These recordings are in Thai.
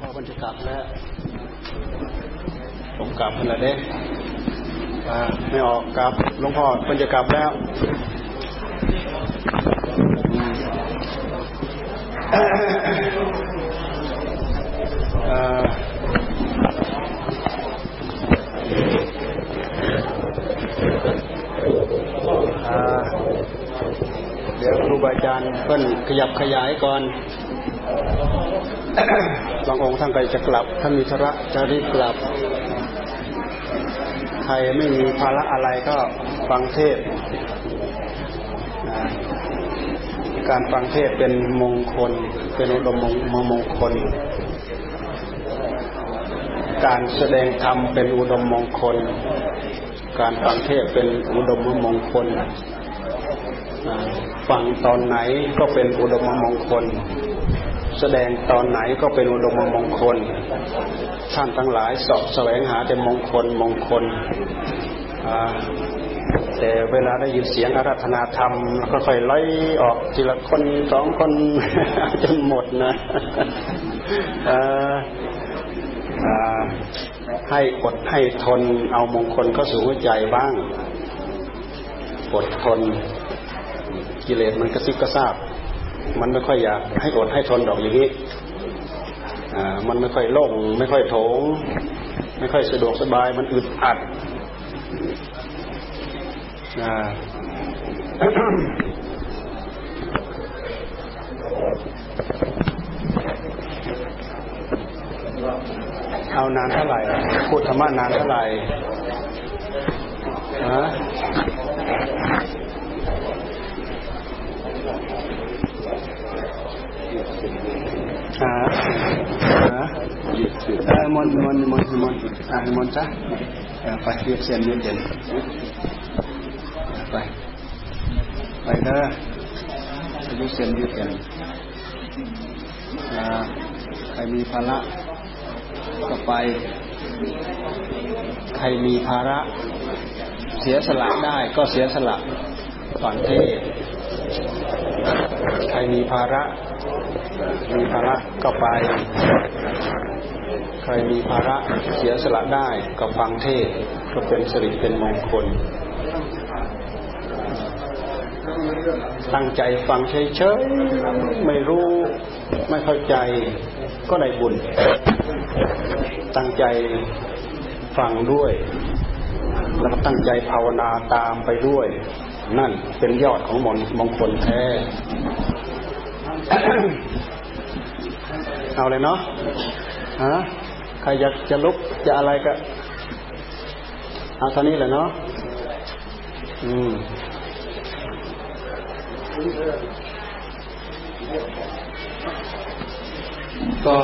พอมันจะกลับแล้ว ผมกลับเมื่อเด้ไม่ออกกลับหลวงพ่อมันจะกลับแล้วเดี๋ยวครูบาอาจารย์เพิ่นขยับขยายก่อน บางองค์ท่านไปจะกลับท่านมีธระจะรีบกลับ ใครไม่มีภาระอะไรก็ฟังเทศการฟังเทศเป็นมงคล เป็นอุดมมมงคล การแสดงธรรมเป็นอุดมมงคล การฟังเทศเป็นอุดมมงคล ฟังตอนไหนก็เป็นอุดมมงคล แสดงตอนไหนก็เป็นอุดมมงคล ท่านทั้งหลายสอบแสวงหาแต่มงคลมงคลแต่เวลาได้ยินเสียงอารัธนาธรรมก็ค่อยไล่ออกทีละคนสองคนจนหมดนะให้อดให้ทนเอามงคลเข้าสู่หัวใจบ้าง อดทน กิเลสมันกระซิบกระซาบ มันไม่ค่อยอยากให้อดให้ทนดอกอย่างนี้อ่ามันไม่ค่อยโล่งไม่ค่อยโถง ไม่ค่อยสะดวกสบายมันอึดอัดเอานานเท่าไหร่พูดธรรมะนานเท่าไหร่ฮะ อ่าอ่ามนมนมนมนอ่ามนจ้ะไปเรียบเส้นเรียบเย็นไป ไปเด้ออายุเส้นเรียบเย็นใครมีภาระก็ไป ใครมีภาระ เสียสละได้ก็เสียสละฝังเทศใครมีภาระ มีภาระก็ไป ใครมีภาระเสียสละได้ก็ฟังเทศก็เป็นสิริเป็นมงคล ตั้งใจฟังเฉยๆไม่รู้ไม่เข้าใจก็ได้บุญ ตั้งใจฟังด้วย แล้วก็ตั้งใจภาวนาตามไปด้วย นั่นเป็นยอดของมนมงคลแท้ เอาเลยเนาะฮะใครอยากจะลุกจะอะไรก็ เอาเท่านี้แหละเนาะอืมก็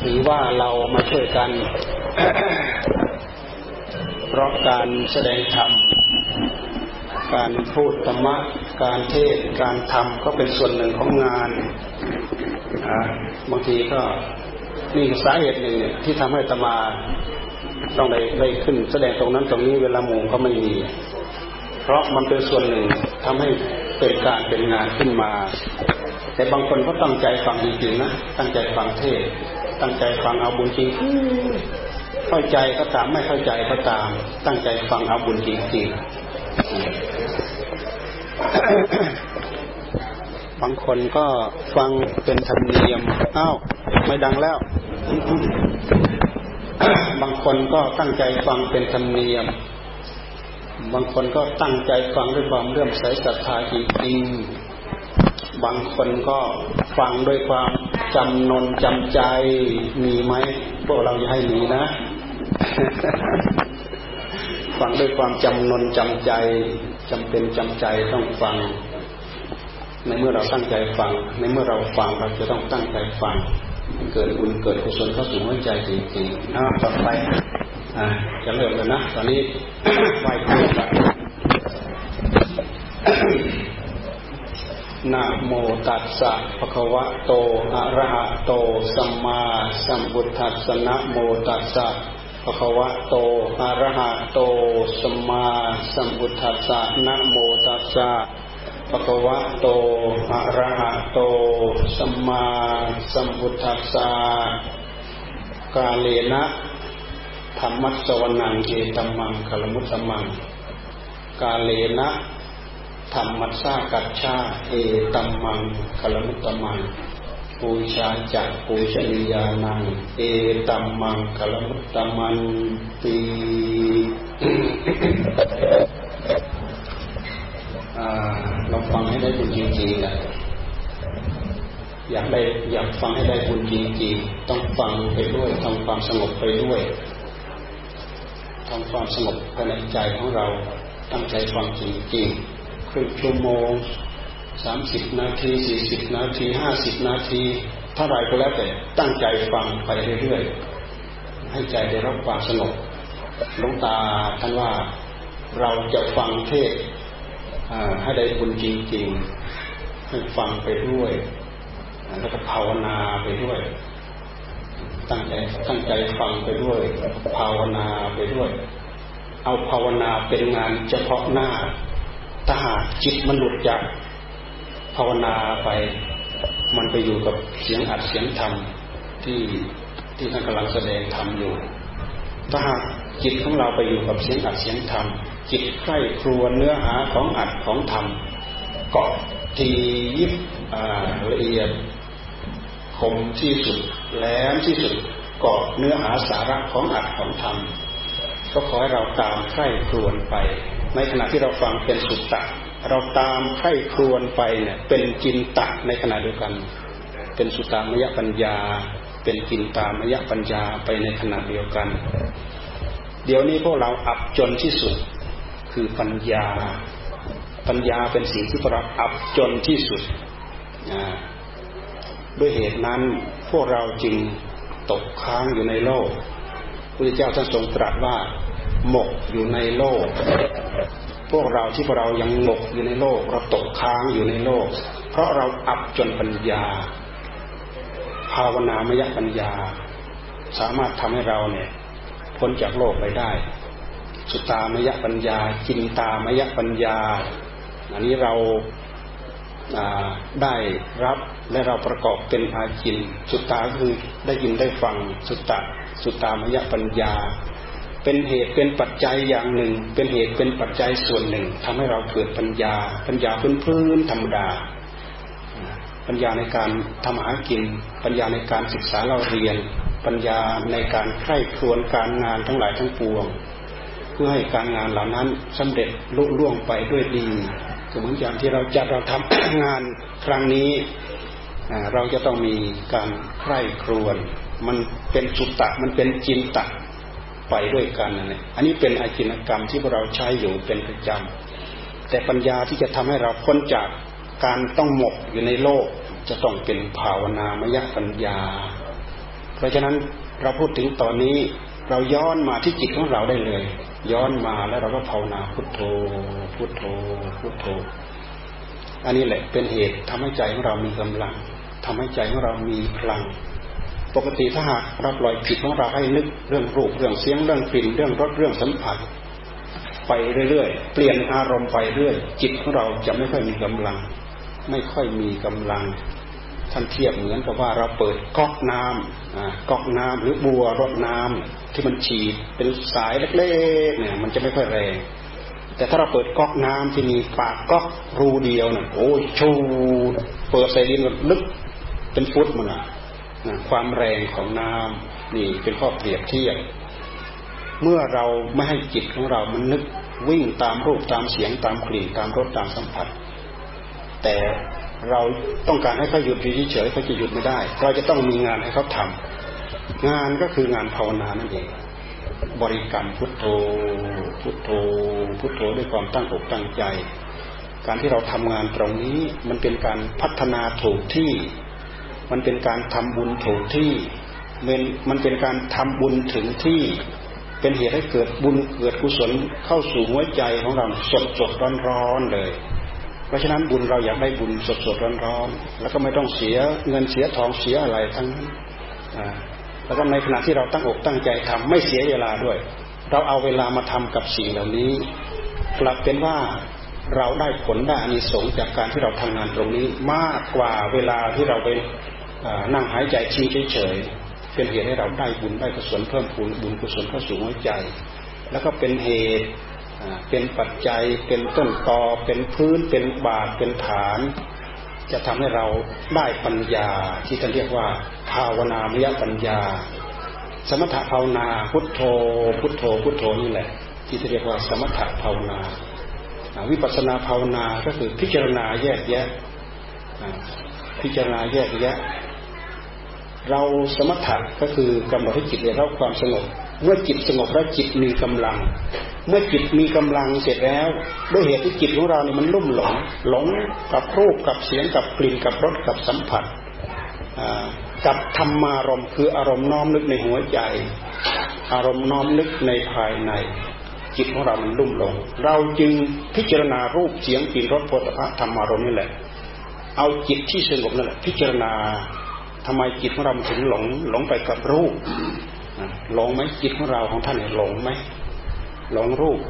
ถือว่าเรามาช่วยกัน เพราะการแสดงธรรม การพูดธรรมะ การเทศ การทำก็เป็นส่วนหนึ่งของงาน บางทีก็นี่สาเหตุหนึ่งที่ทำให้ตมาต้องได้ได้ขึ้น แสดงตรงนั้นตรงนี้เวลาหมู่ก็ไม่มี เพราะมันเป็นส่วนหนึ่งทำให้เป็นการเป็นงานขึ้นมา แต่บางคนก็ตั้งใจฟังจริงๆนะตั้งใจฟังเทศ ตั้งใจฟังเอาบุญจริงเข้าใจก็ตามไม่เข้าใจก็ตาม ตั้งใจฟังเอาบุญจริงๆ บางคนก็ฟังเป็นธรรมเนียมอ้าวไม่ดังแล้ว บางคนก็ตั้งใจฟังเป็นธรรมเนียม บางคนก็ตั้งใจฟังด้วยความเลื่อมใสศรัทธาจริงๆบางคนก็ฟังด้วยความจำนนจำใจมีไหมพวกเราจะให้มีนะ ฟังด้วยความจำนนจำใจจำเป็นจำใจต้องฟัง ในเมื่อเราตั้งใจฟัง ในเมื่อเราฟังเราจะต้องตั้งใจฟัง เกิดบุญเกิดกุศลเข้าสู่หัวใจจริงๆนะต่อไปอ่าจะเริ่มแล้วนะตอนนี้ไหวครูละนะโมตัสสะภะคะวะโตอะระหะโตสัมมาสัมพุทธัสสะนะโมตัสสะภะคะวะโตอะระหะโตสัมมาสัมพุทธัสสะนะโมตัสสะ ปะกวะโต อะระหะโต สัมมาสัมพุทธัสสะ กาเลนะ ธรรมัสวนังเอตัมมังคลมุตตมัง กาเลนะธรรมัสสากัจฉาเอตัมมังคลมุตตมัง ปูชาจักปูชนียานัง เอตัมมังคลมุตตมันตี เราฟังให้ได้บุญจริงๆแหละอยากได้อยากฟังให้ได้บุญจริงๆต้องฟังไปด้วยทำความสงบไปด้วยทำความสงบภายในใจของเราตั้งใจฟังจริงๆครึ่งชั่วโมงสามสิบนาทีสี่สิบนาทีห้าสิบนาทีเท่าไรก็แล้วแต่ตั้งใจฟังไปเรื่อยๆให้ใจได้รับความสงบหลวงตาท่านว่าเราจะฟังเทศ ให้ได้บุญจริงๆให้ฟังไปด้วยแล้วก็ภาวนาไปด้วย ตั้งใจตั้งใจฟังไปด้วยภาวนาไปด้วย เอาภาวนาเป็นงานเฉพาะหน้าถ้าหากจิตมันหลุดจากภาวนาไป มันไปอยู่กับเสียงอัดเสียงธรรมที่ที่ท่านกำลังแสดงธรรมอยู่ถ้าหาก จิตของเราไปอยู่กับเสียงอัดเสียงธรรม จิตใคร่ครวญเนื้อหาของอัดของธรรมเกาะทียิบละเอียดคมที่สุดแหลมที่สุดเกาะเนื้อหาสาระของอัดของธรรม ก็ขอให้เราตามใคร่ครวญไป ในขณะที่เราฟังเป็นสุตตะเราตามใคร่ครวญไปเนี่ยเป็นจินตะในขณะเดียวกัน เป็นสุตตามยปัญญา เป็นจินตามยปัญญาไปในขณะเดียวกัน เดี๋ยวนี้พวกเราอับจนที่สุด คือปัญญา ปัญญาเป็นสิ่งที่พวกเราอับจนที่สุดด้วยเหตุนั้นพวกเราจึงตกค้างอยู่ในโลกพระเจ้าท่านทรงตรัสว่า หมกอยู่ในโลก พวกเราที่พวกเรายังหมกอยู่ในโลก เราตกค้างอยู่ในโลก เพราะเราอับจนปัญญา ภาวนามยปัญญา สามารถทำให้เราเนี่ย พ้นจากโลกไปได้ สุตามยปัญญาจินตามยปัญญา อันนี้เราได้รับและเราประกอบเป็นอาจิน สุตตาคือได้ยินได้ฟังสุตตะสุตตามยปัญญา เป็นเหตุเป็นปัจจัยอย่างหนึ่ง เป็นเหตุเป็นปัจจัยส่วนหนึ่งทำให้เราเกิดปัญญา ปัญญาพื้นพื้นธรรมดา ปัญญาในการทำหากิน ปัญญาในการศึกษาเราเรียน ปัญญาในการใคร่ครวญการงานทั้งหลายทั้งปวง เพื่อให้การงานเหล่านั้นสำเร็จลุล่วงไปด้วยดีเหมือนอย่างที่เราจัดเราทำงานครั้งนี้เราจะต้องมีการใคร่ครวญมันเป็นสุตตะมันเป็นจินตะไปด้วยกันนั่นแหละอันนี้เป็นอาจินกรรมที่พวกเราใช้อยู่เป็นประจำแต่ปัญญาที่จะทำให้เราพ้นจาก การต้องหมกอยู่ในโลกจะต้องเป็นภาวนามยปัญญา เพราะฉะนั้นเราพูดถึงตอนนี้เราย้อนมาที่จิตของเราได้เลย ย้อนมาแล้วเราก็ภาวนาพุทโธ พุทโธ พุทโธ อันนี้แหละเป็นเหตุทำให้ใจของเรามีกำลังทำให้ใจของเรามีพลัง ปกติถ้าหากเราปล่อยจิตของเราให้นึกเรื่องรูปเรื่องเสียงเรื่องกลิ่นเรื่องรสเรื่องสัมผัสไปเรื่อยๆ เปลี่ยนอารมณ์ไปเรื่อย จิตของเราจะไม่ค่อยมีกำลัง ไม่ค่อยมีกำลังท่านเทียบเหมือนกับว่าเราเปิดก๊อกน้ำก๊อกน้ำหรือบัวรดน้ำที่มันฉีดเป็นสายเล็กๆเนี่ยมันจะไม่ค่อยแรง แต่ถ้าเราเปิดก๊อกน้ำที่มีปากก๊อกรูเดียวเนี่ยโอ้ยชูเปิดใส่ดินมันลึกเป็นฟุตมันอะความแรงของน้ำนี่เป็นข้อเปรียบเทียบเมื่อเราไม่ให้จิตของเรามันนึกวิ่งตามรูปตามเสียงตามกลิ่นตามรสตามสัมผัส แต่เราต้องการให้เขาหยุดเฉยเขาจะหยุดไม่ได้ เราจะต้องมีงานให้เขาทำงานก็คืองานภาวนานั่นเอง บริกรรมพุทโธ พุทโธ พุทโธด้วยความตั้งอกตั้งใจ การที่เราทำงานตรงนี้มันเป็นการพัฒนาถูกที่ มันเป็นการทำบุญถูกที่มันมันเป็นการทำบุญถึงที่ เป็นเหตุให้เกิดบุญเกิดกุศลเข้าสู่หัวใจของเราสดสดร้อนร้อนเลย เพราะฉะนั้นบุญเราอยากได้บุญสดสดร้อนร้อนแล้วก็ไม่ต้องเสียเงินเสียทองเสียอะไรทั้งนั้นแล้วก็ในขณะที่เราตั้งอกตั้งใจทำไม่เสียเวลาด้วย เราเอาเวลามาทำกับสิ่งเหล่านี้ กลับเป็นว่าเราได้ผลได้อานิสงส์จากการที่เราทำงานตรงนี้มากกว่าเวลาที่เราไปนั่งหายใจชิงเฉยเป็นเหตุให้เราได้บุญได้กุศลเพิ่มพูนบุญกุศลเข้าสู่หัวใจ แล้วก็เป็นเหตุ เป็นปัจจัยเป็นต้นตอเป็นพื้นเป็นบาทเป็นฐาน จะทำให้เราได้ปัญญาที่จะเรียกว่า ภาวนามยปัญญา สมถะภาวนาพุทโธ พุทโธ พุทโธนี่แหละ ที่จะเรียกว่าสมถะภาวนา วิปัสนาภาวนาก็คือพิจารณาแยกแยะพิจารณาแยกแยะ เราสมถะก็คือกำหนดให้จิตได้รับความสงบ เมื่อจิตสงบแล้วจิตมีกำลัง เมื่อจิตมีกำลังเสร็จแล้ว ด้วยเหตุที่จิตของเราเนี่ยมันลุ่มหลง หลงกับรูปกับเสียงกับกลิ่นกับรสกับสัมผัสกับธรรมารมคืออารมณ์น้อมนึกในหัวใจ อารมณ์น้อมนึกในภายใน จิตของเรามันลุ่มหลง เราจึงพิจารณารูปเสียงกลิ่นรสโผฏฐะธรรมารมณ์นี่แหละ เอาจิตที่สงบนั่นแหละพิจารณาทำไมจิตของเราถึงหลงหลงไปกับรูป หลงไหมจิตของเราของท่านเนี่ยหลงไหมหลงรูป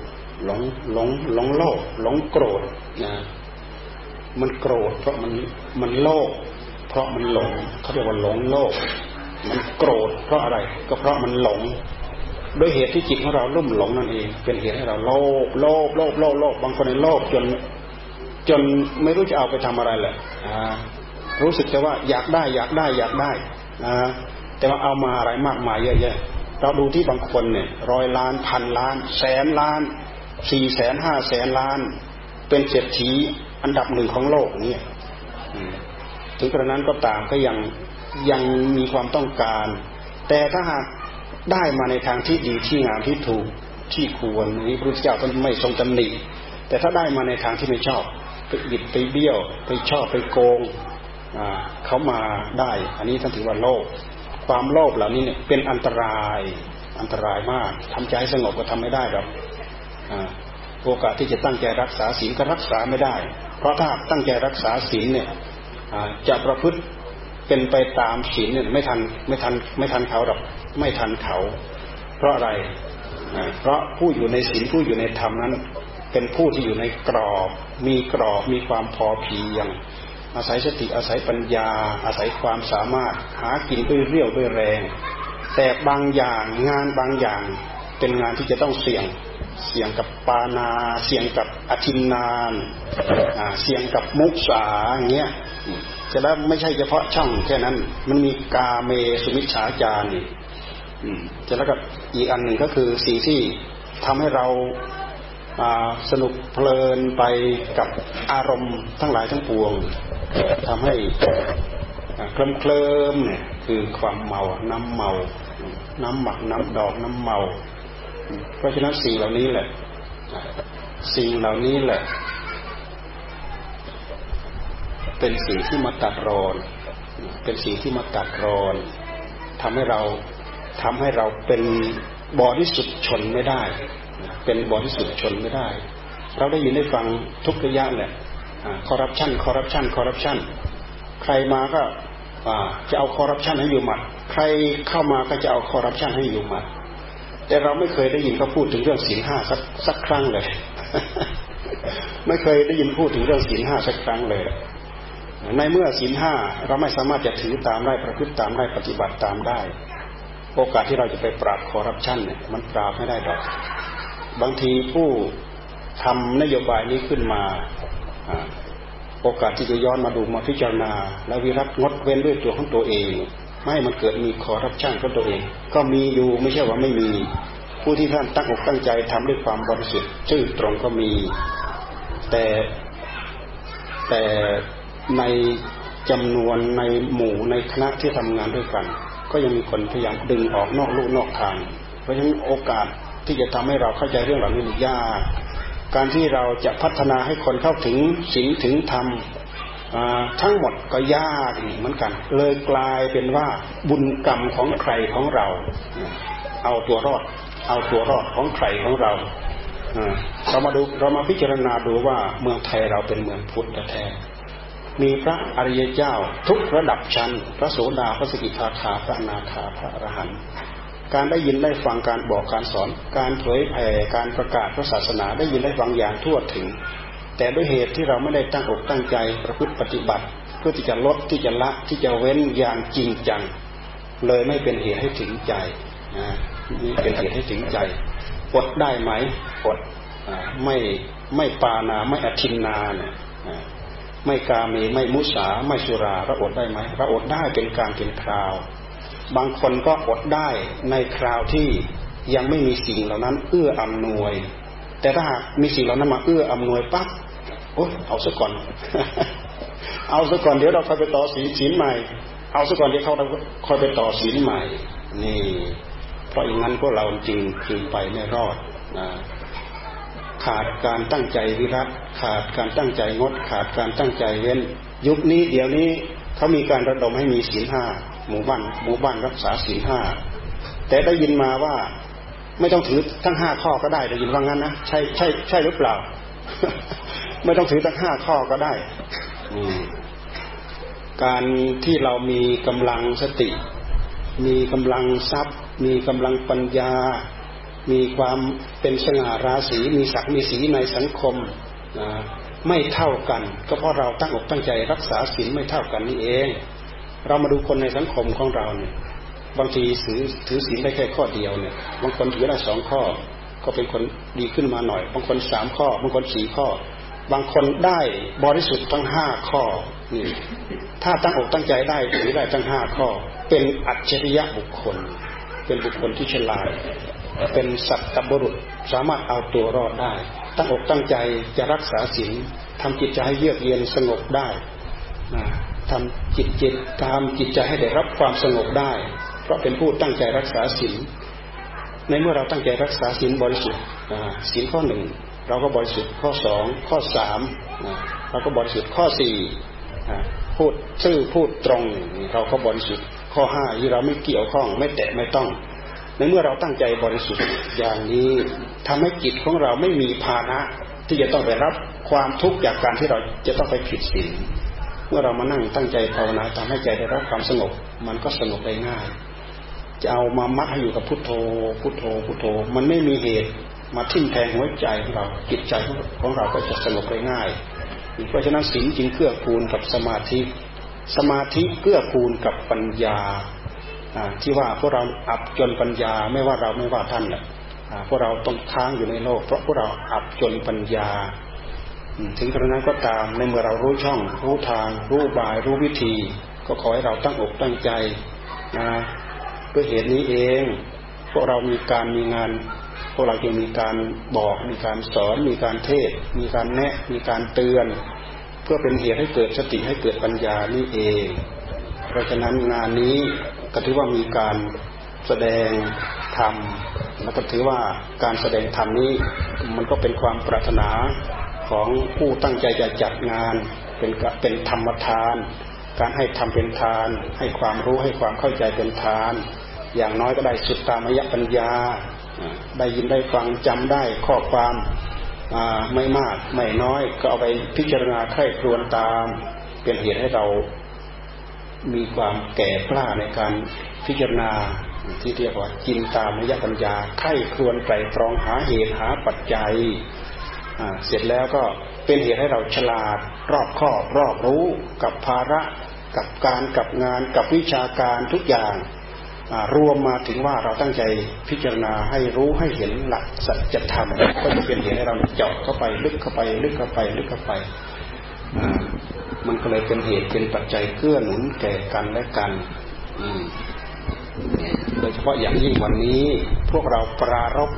หลงหลงหลงโลภหลงโกรธนะมันโกรธเพราะมันมันโลภเพราะมันหลงเขาเรียกว่าหลงโลภมันโกรธเพราะอะไร ก็เพราะมันหลงด้วยเหตุที่จิตของเราลุ่มหลงนั่นเองเป็นเหตุให้เราโลภโลภโลภโลภโลภบางคนในโลภจน จนไม่รู้จะเอาไปทำอะไรแหละรู้สึกแต่ว่าอยากได้อยากได้อยากได้นะ แต่ว่าเอามาอะไรมากมายเยอะแยะ เราดูที่บางคนเนี่ยร้อยล้านพันล้าน แสนล้านสี่แสนห้าแสนล้าน เป็นเศรษฐีอันดับหนึ่งของโลกนี่ถึงกระนั้นก็ตามก็ยังยังมีความต้องการ แต่ถ้าหากได้มาในทางที่ดีที่งามที่ถูกที่ควรนี้พระพุทธเจ้าก็ไม่ทรงตำหนิแต่ถ้าได้มาในทางที่ไม่ชอบไปบิดไปเบี้ยว ไปชอบไปโกงเขามาได้ อันนี้ท่านถือว่าโลภ ความโลภเหล่านี้เนี่ยเป็นอันตรายอันตรายมากทำใจสงบก็ทำไม่ได้หรอกโอกาสที่จะตั้งใจรักษาศีลก็รักษาไม่ได้ เพราะถ้าตั้งใจรักษาศีลเนี่ยจะประพฤติเป็นไปตามศีลเนี่ยไม่ทันไม่ทันไม่ทันเขาหรอกไม่ทันเขา เพราะอะไร เพราะผู้อยู่ในศีลผู้อยู่ในธรรมนั้น เป็นผู้ที่อยู่ในกรอบ มีกรอบมีความพอเพียง อาศัยสติอาศัยปัญญา อาศัยความสามารถหากินด้วยเรี่ยวด้วยแรง แต่บางอย่างงานบางอย่างเป็นงานที่จะต้องเสี่ยง เสี่ยงกับปานา เสี่ยงกับอธินนานเสี่ยงกับมุสาอย่างเงี้ยจะแล้วไม่ใช่เฉพาะช่องแค่นั้น มันมีกาเมสุมิชฌาจารีจะแล้วก็อีกอันหนึ่งก็คือสิ่งที่ทำให้เราสนุกเพลินไปกับอารมณ์ทั้งหลายทั้งปวง ทำให้เคลิ้มเคลิมเนี่ยคือความเมา น้ำเมา น้ำหมักน้ำดอกน้ำเมา เพราะฉะนั้นสิ่งเหล่านี้แหละ สิ่งเหล่านี้แหละ เป็นสิ่งที่มาตัดรอน เป็นสิ่งที่มาตัดรอนทำให้เราทำให้เราเป็นบริสุทธิ์ชนไม่ได้ เป็นบริสุทธิ์ชนไม่ได้ เราได้ยินได้ฟังทุกระยะแหละ คอร์รัปชันคอร์รัปชันคอร์รัปชันใครมาก็จะเอาคอร์รัปชันให้อยู่หมัด ใครเข้ามาก็จะเอาคอร์รัปชันให้อยู่หมัด แต่เราไม่เคยได้ยินเขาพูดถึงเรื่องศีลห้าสักสักครั้งเลย ไม่เคยได้ยินพูดถึงเรื่องศีลห้าสักครั้งเลย ในเมื่อศีลห้าเราไม่สามารถจะถือตามได้ประพฤติตามได้ปฏิบัติตามได้ โอกาสที่เราจะไปปราบคอร์รัปชันเนี่ยมันปราบไม่ได้ดอก บางทีผู้ทำนโยบายนี้ขึ้นมา โอกาสที่จะย้อนมาดูมาพิจารณา แล้ววิรัตงดเว้นด้วยตัวของตัวเอง ไม่ให้มันเกิดมีคอร์รัปชันของตัวเอง ก็มีอยู่ไม่ใช่ว่าไม่มี ผู้ที่ท่านตั้งอกตั้งใจทำด้วยความบริสุทธิ์ชื่อตรงก็มี แต่แต่ในจำนวนในหมู่ในคณะที่ทำงานด้วยกัน ก็ยังมีคนพยายามดึงออกนอกลู่นอกทาง เพราะฉะนั้นโอกาสที่จะทำให้เราเข้าใจเรื่องเหล่านี้ยาก การที่เราจะพัฒนาให้คนเข้าถึงสิ่งถึงธรรมทั้งหมดก็ยากเหมือนกัน เลยกลายเป็นว่าบุญกรรมของใครของเรา เอาตัวรอด เอาตัวรอดของใครของเราเรามาดูเรามาพิจารณาดูว่าเมืองไทยเราเป็นเมืองพุทธแท้มีพระอริยเจ้าทุกระดับชั้น พระโสดาพระสกิทาคาพระนาคาพระอรหันต์ การได้ยินได้ฟังการบอกการสอน การเผยแผ่การประกาศพระศาสนาได้ยินได้ฟังอย่างทั่วถึง แต่ด้วยเหตุที่เราไม่ได้ตั้งอกตั้งใจประพฤติปฏิบัติ เพื่อที่จะลดที่จะละที่จะเว้นอย่างจริงจัง เลยไม่เป็นเหตุให้ถึงใจนี่เป็นเหตุให้ถึงใจอดได้ไหมอดไม่ไม่ปานาไม่อธินนาเนี่ยไม่กาเมไม่มุสาไม่สุราเราอดได้ไหมเราอดได้เป็นการเป็นคราว บางคนก็อดได้ในคราวที่ยังไม่มีสิ่งเหล่านั้น เอื้ออำนวย แต่ถ้ามีสิ่งเหล่านั้นมาเอื้ออำนวยปั๊บโอ้เอาซะก่อน เอาซะก่อนเดี๋ยวเราค่อยไปต่อศีลศีลใหม่ เอาซะก่อนเดี๋ยวเขาเราค่อยไปต่อศีลใหม่ นี่ เพราะอย่างนั้นพวกเราจริงจึงไปไม่รอดนะขาดการตั้งใจวิรัตขาดการตั้งใจงด ขาดการตั้งใจเว้น ยุคนี้เดี๋ยวนี้เขามีการระดมให้มีศีลห้า หมู่บ้านหมู่บ้านรักษาศีลห้าแต่ได้ยินมาว่าไม่ต้องถือทั้งห้าข้อก็ได้ได้ยินว่างั้นนะใช่ใช่ใช่หรือเปล่า ไม่ต้องถือทั้งห้าข้อก็ได้การที่เรามีกำลังสติ มีกำลังทรัพย์ มีกำลังปัญญา มีความเป็นสง่าราศีมีศักดิ์มีสีในสังคมนะไม่เท่ากัน ก็เพราะเราตั้งอกตั้งใจรักษาศีลไม่เท่ากันนี่เอง เรามาดูคนในสังคมของเราเนี่ย บางทีถือถือศีลได้แค่ข้อเดียวเนี่ย บางคนถือได้สองข้อ ก็เป็นคนดีขึ้นมาหน่อย บางคนสามข้อ บางคนสี่ข้อ บางคนได้บริสุทธิ์ทั้งห้าข้อนี่ถ้าตั้งอกตั้งใจได้ถือได้ทั้งห้าข้อ เป็นอัจฉริยะบุคคล เป็นบุคคลที่ฉลาดเป็นสัตตบุรุษสามารถเอาตัวรอดได้ ตั้งอกตั้งใจจะรักษาศีลทำจิตใจให้เยือกเย็นสงบได้ ทำจิตจิตทำจิตใจให้ได้รับความสงบได้ เพราะเป็นผู้ตั้งใจรักษาศีลในเมื่อเราตั้งใจรักษาศีลบริสุทธิ์ศีลข้อหนึ่งเราก็บริสุทธิ์ข้อสองข้อสามเราก็บริสุทธิ์ข้อสี่พูดซื่อพูดตรงเราก็บริสุทธิ์ข้อห้าที่เราไม่เกี่ยวข้องไม่แตะไม่ต้องในเมื่อเราตั้งใจบริสุทธิ์อย่างนี้ทำให้จิตของเราไม่มีภาระที่จะต้องไปรับความทุกข์จากการที่เราจะต้องไปผิดศีล เมื่อเรามานั่งตั้งใจภาวนาทำให้ใจได้รับความสงบ มันก็สงบได้ง่าย จะเอามามัดให้อยู่กับพุทโธ พุทโธ พุทโธ มันไม่มีเหตุมาทิ่มแทงหัวใจของเรา จิตใจของเราก็จะสงบได้ง่าย เพราะฉะนั้นศีลจึงเกื้อกูลกับสมาธิ สมาธิเกื้อกูลกับปัญญาที่ว่าพวกเราอับจนปัญญาไม่ว่าเราไม่ว่าท่านแหละพวกเราต้องค้างอยู่ในโลก เพราะพวกเราอับจนปัญญา ถึงกระนั้นก็ตามในเมื่อเรารู้ช่อง รู้ทาง รู้บาย รู้วิธี ก็ขอให้เราตั้งอกตั้งใจนะด้วยเหตุนี้เอง พวกเรามีการมีงาน พวกเราจึงมีการบอกมีการสอน มีการเทศ มีการแนะ มีการเตือน เพื่อเป็นเหตุให้เกิดสติให้เกิดปัญญานี่เอง เพราะฉะนั้นงานนี้ก็ถือว่ามีการแสดงธรรมแล้วก็ถือว่าการแสดงธรรมนี้มันก็เป็นความปรารถนา ของผู้ตั้งใจจะจัดงาน เป็นเป็นธรรมทาน การให้ทำเป็นทาน ให้ความรู้ให้ความเข้าใจเป็นทาน อย่างน้อยก็ได้สุดตามยปัญญา ได้ยินได้ฟังจำได้ข้อความไม่มากไม่น้อยก็เอาไปพิจารณาใคร่ครวญตาม เป็นเหตุให้เรามีความแก่กล้าในการพิจารณาที่เรียกว่าจินตามยปัญญาไข้ครวนไตรตรองหาเหตุหาปัจจัย เสร็จแล้วก็เป็นเหตุให้เราฉลาดรอบคอบรอบรู้กับภาระกับการกับงานกับวิชาการทุกอย่างรวมมาถึงว่าเราตั้งใจพิจารณาให้รู้ให้เห็นหลักสัจธรรมก็จะเป็นเหตุให้เราเจาะเข้าไปลึกเข้าไปลึกเข้าไปลึกเข้าไปมันก็เลยเป็นเหตุเป็นปัจจัยเกื้อหนุนแก่กันและกันโดยเฉพาะอย่างยิ่งวันนี้พวกเราปรารบ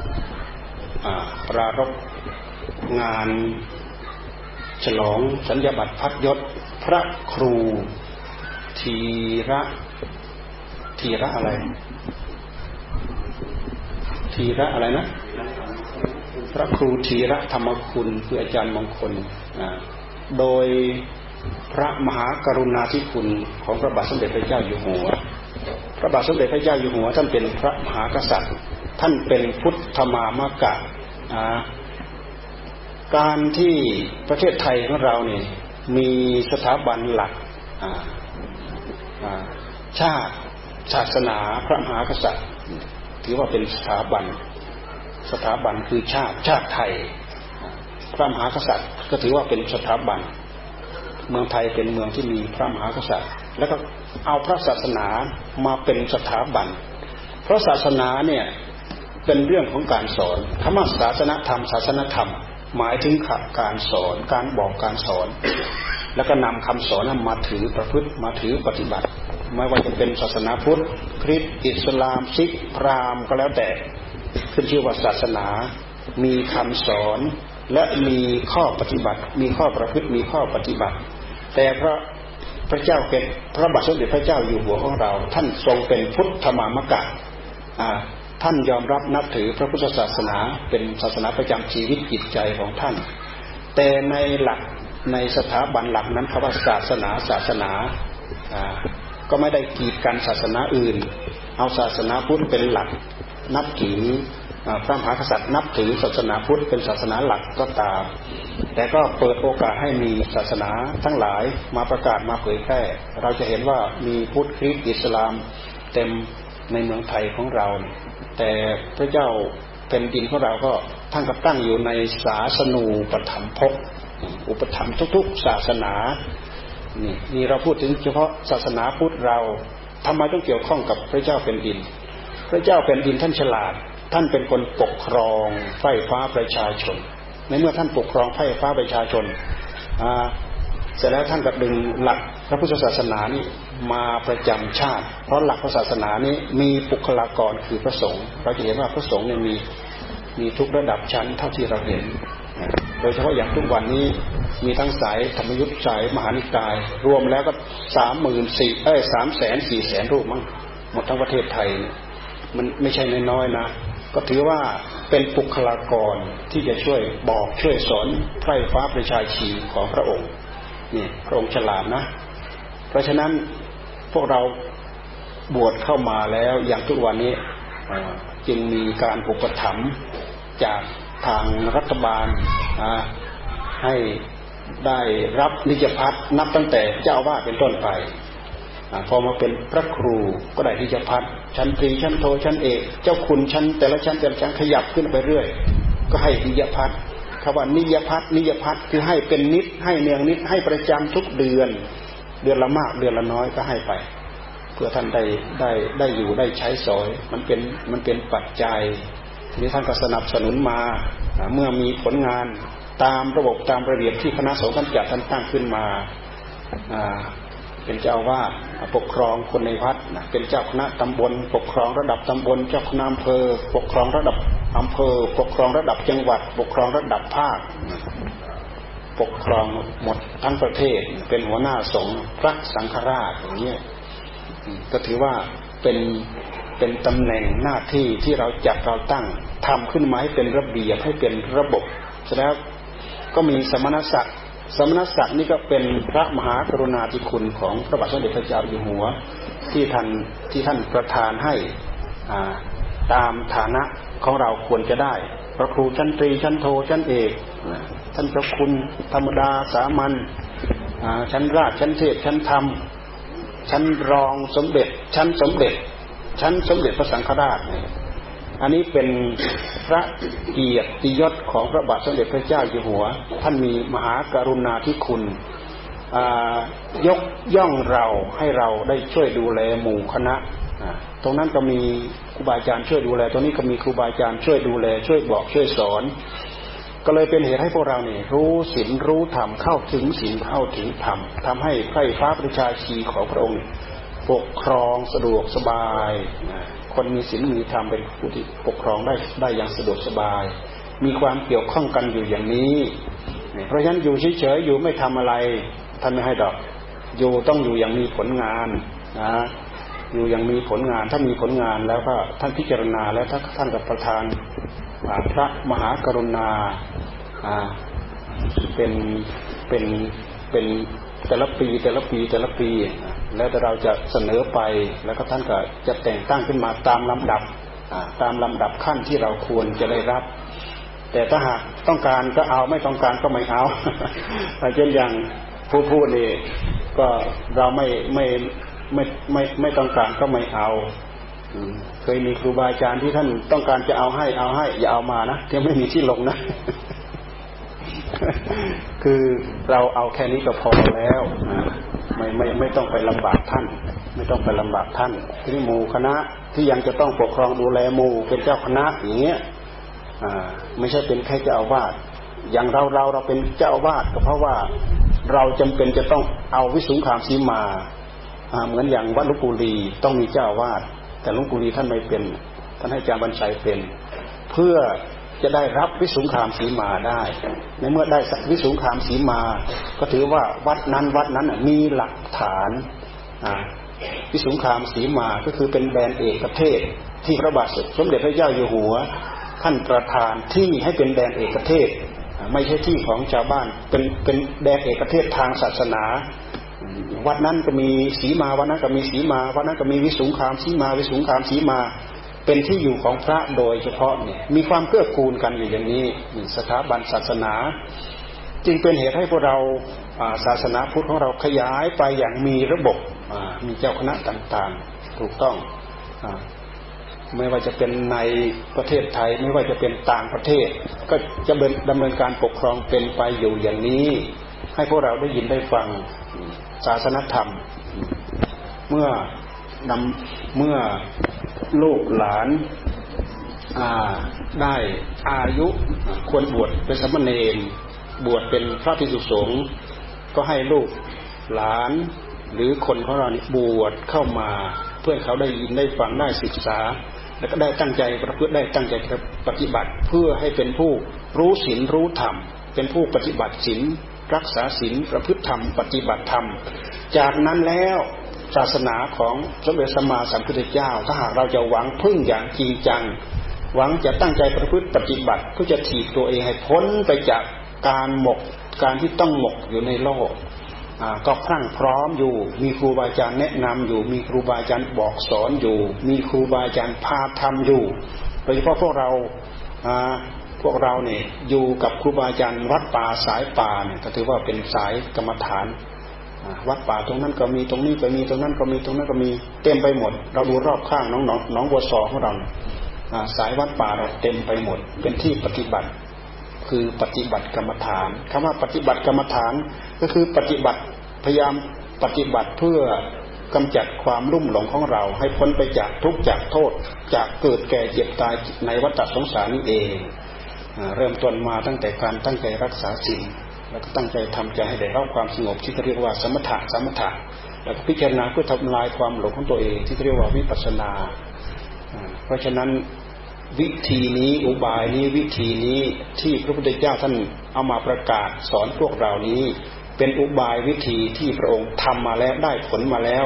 ปรารบ งานฉลองสัญญาบัตรพัดยศ พระครู ทีระทีระอะไร ทีระอะไรนะ พระครูทีระธรรมคุณคืออาจารย์มงคล โดยพระมหากรุณาธิคุณของพระบาทสมเด็จพระเจ้าอยู่หัว พระบาทสมเด็จพระเจ้าอยู่หัว ท่านเป็นพระมหากษัตริย์ ท่านเป็นพุทธมามากะ การที่ประเทศไทยของเราเนี่ยมีสถาบันหลักชาติศาสนาพระมหากษัตริย์ ถือว่าเป็นสถาบัน สถาบันคือชาติชาติไทย พระมหากษัตริย์ก็ถือว่าเป็นสถาบัน เมืองไทยเป็นเมืองที่มีพระมหากษัตริย์ แล้วก็เอาพระศาสนามาเป็นสถาบัน เพราะศาสนาเนี่ยเป็นเรื่องของการสอนคำว่าศาสนธรรม ศาสนธรรม หมายถึงการสอนการบอกการสอน แล้วก็นำคำสอนนั้นมาถือประพฤติมาถือปฏิบัติ ไม่ว่าจะเป็นศาสนาพุทธ คริสต์อิสลามซิกพราหมณ์ก็แล้วแต่ ขึ้นชื่อว่าศาสนา มีคำสอนและมีข้อปฏิบัติ มีข้อประพฤติมีข้อปฏิบัติ แต่พระพระเจ้าเป็นพระบาทสมเด็จพระเจ้าอยู่หัวของเรา ท่านทรงเป็นพุทธมามกะ ท่านยอมรับนับถือพระพุทธศาสนาเป็นศาสนาประจำชีวิตจิตใจของท่าน แต่ในหลักในสถาบันหลักนั้นคำว่าศาสนาศาสนาก็ไม่ได้กีดกันศาสนาอื่น เอาศาสนาพุทธเป็นหลักนับถือพระมหากษัตริย์นับถือศาสนาพุทธเป็นศาสนาหลักก็ตาม แต่ก็เปิดโอกาสให้มีศาสนาทั้งหลายมาประกาศมาเผยแพร่ เราจะเห็นว่ามีพุทธคริสต์อิสลามเต็มในเมืองไทยของเรา แต่พระเจ้าเป็นดินของเราก็ท่านก็ตั้งอยู่ในศาสนูปธรรมภพอุปธรรมทุก ๆ ศาสนานี่นี่เราพูดถึงเฉพาะศาสนาพุทธเราทำไมต้องเกี่ยวข้องกับพระเจ้าเป็นดิน พระเจ้าเป็นดินท่านฉลาด ท่านเป็นคนปกครองไฟฟ้าประชาชน ในเมื่อท่านปกครองไฟฟ้าประชาชนเสร็จแล้วท่านก็ดึงหลัก พระพุทธศาสนานี้มาประจำชาติ เพราะหลักพระศาสนานี้มีบุคลากรคือพระสงฆ์เราจะเห็นว่าพระสงฆ์เนี่ยมีมีทุกระดับชั้นเท่าที่เราเห็น โดยเฉพาะอย่างทุกวันนี้มีทั้งสายธรรมยุทธสายมหานิกาย รวมแล้วก็สามหมื่นสี่เอ้ยสามแสนสี่แสนรูปมั้งหมดทั้งประเทศไทย มันไม่ใช่น้อยๆนะ ก็ถือว่าเป็นบุคลากรที่จะช่วยบอกช่วยสอนไพร่ฟ้าประชาชีของพระองค์นี่พระองค์ฉลาดนะ เพราะฉะนั้นพวกเราบวชเข้ามาแล้วอย่างทุกวันนี้จึงมีการอุปถัมภ์จากทางรัฐบาลให้ได้รับนิจพัฒนับตั้งแต่เจ้าว่าเป็นต้นไปพอมาเป็นพระครูก็ได้ที่จพัดชั้นตรีชั้นโทชั้นเอกเจ้าคุณชั้นแต่ละชั้นแต่ละชั้นขยับขึ้นไปเรื่อย ก็ให้นิยพัฒคำว่านิยพัฒนิยพัฒคือให้เป็นนิดให้เนืองนิดให้ประจำทุกเดือน เดือนละมากเดือนละน้อยก็ให้ไป เพื่อท่านได้ได้ได้อยู่ได้ใช้สอย มันเป็นมันเป็นปัจจัยทีนี้ท่านก็สนับสนุนมาเมื่อมีผลงานตามระบบตามระเบียบที่คณะสงฆ์ท่านจัดท่านตั้งขึ้นมาเป็นเจ้าวาดปกครองคนในวัดนะเป็นเจ้าคณะตำบล ปกครองระดับตำบล เจ้าคณะอำเภอ ปกครองระดับอำเภอ ปกครองระดับจังหวัด ปกครองระดับภาค ปกครองหมดทั้งประเทศ เป็นหัวหน้าสงฆ์พระสังฆราชอย่างนี้ก็ถือว่าเป็นเป็นตำแหน่งหน้าที่ที่เราจัดเราตั้งทำขึ้นมาให้เป็นระเบียบให้เป็นระบบแล้วก็มีสมณศักดิ์สมณศักดิ์นี่ก็เป็นพระมหากรุณาธิคุณของพระบาทสมเด็จพระเจ้าอยู่หัว ที่ท่านที่ท่านประทานให้ตามฐานะของเราควรจะได้พระครูชั้นตรีชั้นโทชั้นเอก ท่านพระคุณธรรมดาสามัญชั้นราชชั้นเทศชั้นธรรม ชั้นรองสมเด็จ ชั้นสมเด็จ ชั้นสมเด็จพระสังฆราชอันนี้เป็นพระเกียรติยศของพระบาทสมเด็จพระเจ้าอยู่หัว ท่านมีมหากรุณาธิคุณยกย่องเราให้เราได้ช่วยดูแลหมู่คณะ ตรงนั้นก็มีครูบาอาจารย์ช่วยดูแล ตรงนี้ก็มีครูบาอาจารย์ช่วยดูแล ช่วยบอกช่วยสอน ก็เลยเป็นเหตุให้พวกเราเนี่ยรู้ศีลรู้ธรรมเข้าถึงศีลเข้าถึงธรรมทำให้ไพร่ฟ้าประชาชีของพระองค์ปกครองสะดวกสบาย คนมีศีลมีธรรมเป็นผู้ที่ปกครองได้ได้อย่างสะดวกสบาย มีความเกี่ยวข้องกันอยู่อย่างนี้ เพราะฉะนั้นอยู่เฉยๆอยู่ไม่ทำอะไรท่านไม่ให้ดอก อยู่ต้องอยู่อย่างมีผลงานนะอยู่อย่างมีผลงาน ถ้ามีผลงานแล้วก็ท่านพิจารณาแล้วถ้าท่านกับประธาน พระมหากรุณาเป็นเป็นเป็นแต่ละปีแต่ละปีแต่ละปี แล้วแต่เราจะเสนอไปแล้วก็ท่านก็จะแต่งตั้งขึ้นมาตามลำดับตามลำดับขั้นที่เราควรจะได้รับ แต่ถ้าหากต้องการก็เอาไม่ต้องการก็ไม่เอาเช่นอย่างผู้พูดนี่ก็เราไม่ไม่ไม่ไม่ไม่ต้องการก็ไม่เอา เคยมีครูบาอาจารย์ที่ท่านต้องการจะเอาให้เอาให้ อย่าเอามานะยังไม่มีที่ลงนะ คือเราเอาแค่นี้ก็พอแล้วไม่ไม่ไม่ต้องไปลำบากท่าน ไม่ต้องไปลำบากท่านที่หมู่คณะที่ยังจะต้องปกครองดูแลหมู่เป็นเจ้าคณะอย่างเงี้ยไม่ใช่เป็นแค่เจ้าอาวาสอย่างเราเราเราเป็นเจ้าอาวาสก็เพราะว่าเราจำเป็นจะต้องเอาวิสุงขามสีมา เหมือนอย่างวัดลุกูลีต้องมีเจ้าวาส แต่หลุกูลีท่านไม่เป็น ท่านให้อาจารย์บรรชัยเป็น เพื่อจะได้รับวิสุงขามสีมาได้ ในเมื่อได้วิสุงขามสีมา ก็ถือว่าวัดนั้นวัดนั้นมีหลักฐานวิสุงขามสีมาก็คือเป็นแบรนด์เอกประเทศ ที่พระบาทสมเด็จพระเจ้าอยู่หัว ท่านประธานที่ให้เป็นแดนเอกเทศ ไม่ใช่ที่ของชาวบ้านเป็นเป็นแดนเอกเทศทางศาสนา วัดนั้นก็มีสีมาวัดนั้นก็มีสีมาวัดนั้นก็มีวิสุงคามสีมาวิสุงคามสีมา เป็นที่อยู่ของพระโดยเฉพาะเนี่ยมีความเกื้อกูลกันอยู่อย่างนี้สถาบันศาสนา จึงเป็นเหตุให้พวกเราศาสนาพุทธของเราขยายไปอย่างมีระบบมีเจ้าคณะต่างๆ ถูกต้องไม่ว่าจะเป็นในประเทศไทยไม่ว่าจะเป็นต่างประเทศ ก็จะดำเนินการปกครองเป็นไปอยู่อย่างนี้ ให้พวกเราได้ยินได้ฟัง ศาสนธรรม เมื่อนำเมื่อลูกหลานได้อายุควรบวชเป็นสมณเณรบวชเป็นพระภิกษุสงฆ์ก็ให้ลูกหลานหรือคนของเราบวชเข้ามาเพื่อเขาได้ยินได้ฟังได้ศึกษา แล้วก็ได้ตั้งใจประพฤติได้ตั้งใจปฏิบัติ เพื่อให้เป็นผู้รู้ศีลรู้ธรรมเป็นผู้ปฏิบัติศีล รักษาศีลประพฤติธรรม ปฏิบัติธรรม จากนั้นแล้วศาสนาของสมเด็จสมมาสัมพุทธเจ้า ถ้าหากเราจะหวังพึ่งอย่างจริงจัง หวังจะตั้งใจประพฤติปฏิบัติเพื่อจะถีบตัวเองให้พ้นไปจากการหมกการที่ต้องหมกอยู่ในโลกก็พรั่งพร้อมอยู่ มีครูบาอาจารย์แนะนำอยู่ มีครูบาอาจารย์บอกสอนอยู่ มีครูบาอาจารย์พาทำอยู่ โดยเฉพาะพวกเรา พวกเราเนี่ยอยู่กับครูบาอาจารย์วัดป่าสายป่าเนี่ยก็ถือว่าเป็นสายกรรมฐาน วัดป่าตรงนั้นก็มีตรงนี้ก็มีตรงนั้นก็มีตรงนั้นก็มีเต็มไปหมด เราดูรอบข้างน้องน้องน้องบัวซอของเราสายวัดป่าเราเต็มไปหมด เป็นที่ปฏิบัติ คือปฏิบัติกรรมฐานคำว่าปฏิบัติกรรมฐานก็คือปฏิบัติพยายามปฏิบัติเพื่อกำจัดความรุ่มหลงของเรา ให้พ้นไปจากทุกข์จากโทษ จากเกิดแก่เจ็บตายในวัฏสงสารนี้เอง เริ่มต้นมาตั้งแต่การตั้งใจรักษาสิ่งแล้วก็ตั้งใจทำใจให้ได้รับความสงบที่เรียกว่าสมถะสมถะ แล้วก็พิจารณาเพื่อทำลายความหลงของตัวเองที่เรียกว่าวิปัสสนา เพราะฉะนั้นวิธีนี้อุบายนี้วิธีนี้ที่พระพุทธเจ้าท่านเอามาประกาศสอนพวกเรานี้ เป็นอุบายวิธีที่พระองค์ทำมาแล้วได้ผลมาแล้ว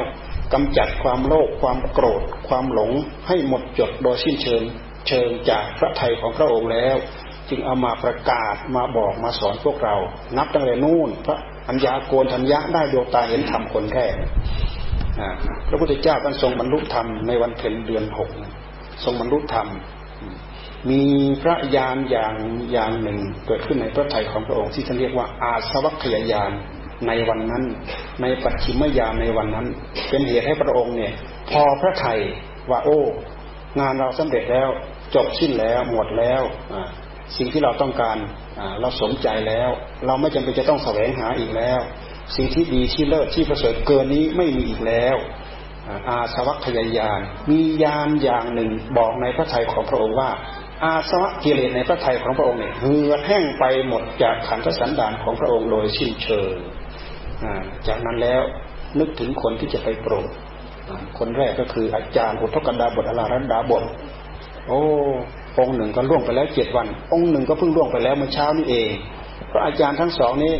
กำจัดความโลภความโกรธ ความหลงให้หมดจดโดยสิ้นเชิงเชิงจากพระไทยของพระองค์แล้ว จึงเอามาประกาศมาบอกมาสอนพวกเรา นับตั้งแต่นู่นพระอัญญาโกนทัญญะได้ดวงตาเห็นธรรมคนแรกพระพุทธเจ้าท่านทรงบรรลุธรรมในวันเพ็ญเดือนหกทรงบรรลุธรรม มีพระญาณอย่างอย่างหนึ่งเกิดขึ้นในพระทัยของพระองค์ที่ท่านเรียกว่าอาสวัคยายานในวันนั้น ในปัจฉิมยามในวันนั้น เป็นเหตุให้พระองค์เนี่ย พอพระทัยว่าโอ้ งานเราสำเร็จแล้ว จบสิ้นแล้วหมดแล้ว สิ่งที่เราต้องการเราสมใจแล้ว เราไม่จำเป็นจะต้องแสวงหาอีกแล้ว สิ่งที่ดีที่เลิศที่ประเสริฐเกินนี้ไม่มีอีกแล้วอาสวัคยายานมียานอย่างหนึ่งบอกในพระทัยของพระองค์ว่า อาสวะกิเลสในพระทัยของพระองค์เนี่ยเหือดแห้งไปหมดจากขันธสันดานของพระองค์โดยสิ้นเชิงจากนั้นแล้วนึกถึงคนที่จะไปโปรดคนแรกก็คืออาจารย์อุทกดาบทอลารันดาบท โอ้ องค์หนึ่งก็ล่วงไปแล้วเจ็ดวัน องค์หนึ่งก็เพิ่งล่วงไปแล้วเมื่อเช้านี้เองพระอาจารย์ทั้งสองนี้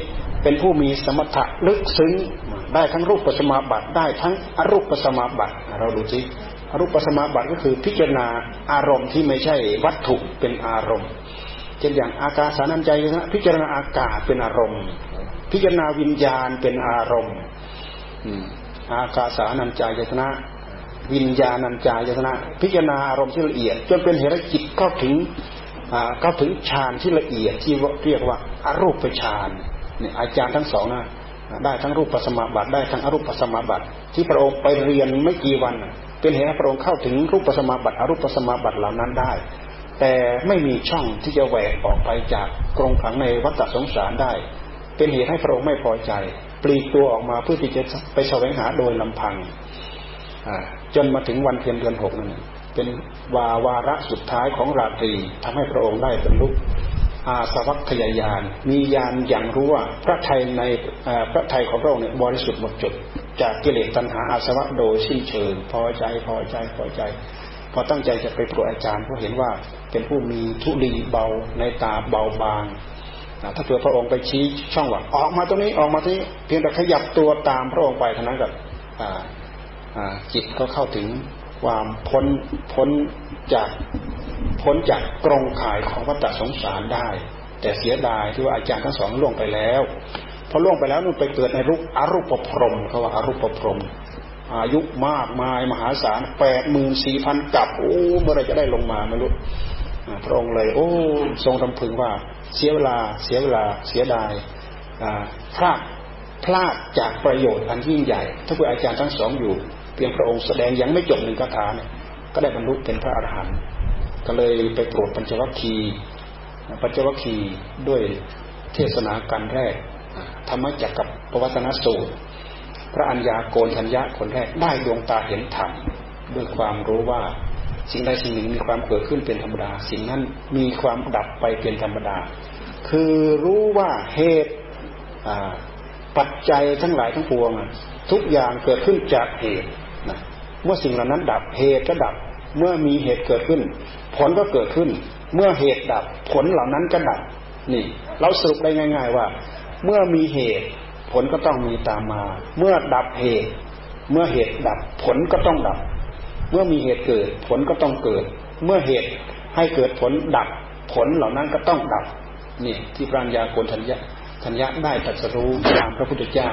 เป็นผู้มีสมถะลึกซึ้งได้ทั้งรูปปัสมาบัติได้ทั้งอรูปปัสมาบัติเราดูสิอรูปสมาบัติก็คือพิจารณาอารมณ์ที่ไม่ใช่วัตถุเป็นอารมณ์เช่นอย่างอากาสานัญใจนะพิจารณาอากาศเป็นอารมณ์ พิจารณาวิญญาณเป็นอารมณ์อากาสานัญใจยตนะ วิญญาณัญจายตนะ พิจารณาอารมณ์ที่ละเอียด จนเป็นเหตุจิตเข้าถึงเข้าถึงฌานที่ละเอียดที่เรียกว่าอารูปฌานเนี่ยอาจารย์ทั้งสองนะได้ทั้งรูปปัสมาบัติได้ทั้งอรูปปัสมาบัติที่พระองค์ไปเรียนไม่กี่วัน เป็นเหตุให้พระองค์เข้าถึงรูปปสมาบัติอรูปสมาบัติเหล่านั้นได้ แต่ไม่มีช่องที่จะแหวกออกไปจากกรงขังในวัฏสงสารได้ เป็นเหตุให้พระองค์ไม่พอใจ ปลีกตัวออกมาเพื่อที่จะไปแสวงหาโดยลำพัง จนมาถึงวันเพ็ญเดือนหกนั่นเป็นวาวาระสุดท้ายของราตรีทำให้พระองค์ได้บรรลุอาสวัคยายานมียานอย่างรู้ว่าพระไทยในพระไทยของพระองค์เนี่ยบริสุทธิ์หมดจด จากกิเลสตัณหาอาสวะโดยสิ้นเชิงพอใจพอใจพอใจ พอตั้งใจจะไปโปรดอาจารย์เพราะเห็นว่าเป็นผู้มีทุลีเบาในตาเบาบางถ้าเผื่อพระองค์ไปชี้ช่องว่าออกมาตรงนี้ออกมาตรงนี้เพียงแต่ขยับตัวตามพระองค์ไปเท่านั้นกับ จิตก็เข้าถึงความพ้นพ้นจากพ้นจากกรงข่ายของวัฏสงสารได้ แต่เสียดายที่ว่าอาจารย์ทั้งสองล่วงไปแล้วพอล่วงไปแล้วนู่นไปเกิดในรูปอรูปพรมเขาว่าอารูปพรมอายุมากมายมหาศาลแปดหมื่นสี่พันกับโอ้เมื่อไรจะได้ลงมาไม่รู้พระองค์เลย โอ้ ทรงรำพึงว่า เสียเวลาเสียเวลาเสียดายพลาดพลาดจากประโยชน์อันยิ่งใหญ่ ถ้าเพื่ออาจารย์ทั้งสองอยู่ เพียงพระองค์แสดงยังไม่จบหนึ่งคาถาเนี่ยก็ได้บรรลุเป็นพระอรหันต์ก็เลยไปโปรดปัญจวัคคีย์ปัญจวัคคีย์ด้วยเทศนาการแรก ธรรมจักกับปวัตนสูตร พระอัญญาโกนทัญญะคนแรกได้ดวงตาเห็นธรรมด้วยความรู้ว่าสิ่งใดสิ่งหนึ่งมีความเกิดขึ้นเป็นธรรมดา สิ่งนั้นมีความดับไปเป็นธรรมดา คือรู้ว่าเหตุปัจจัยทั้งหลายทั้งปวง ทุกอย่างเกิดขึ้นจากเหตุ นะเมื่อสิ่งเหล่านั้นดับเหตุก็ดับ เมื่อมีเหตุเกิดขึ้น ผลก็เกิดขึ้น เมื่อเหตุดับ ผลเหล่านั้นก็ดับ นี่ เราสรุปได้ง่าย ๆว่า เมื่อมีเหตุ ผลก็ต้องมีตามมา เมื่อดับเหตุ เมื่อเหตุดับ ผลก็ต้องดับ เมื่อมีเหตุเกิด ผลก็ต้องเกิด เมื่อเหตุให้เกิดผลดับ ผลเหล่านั้นก็ต้องดับนี่ที่ปรัญญาโกนทัญญาทัญญาได้ตรัสรู้ตามพระพุทธเจ้า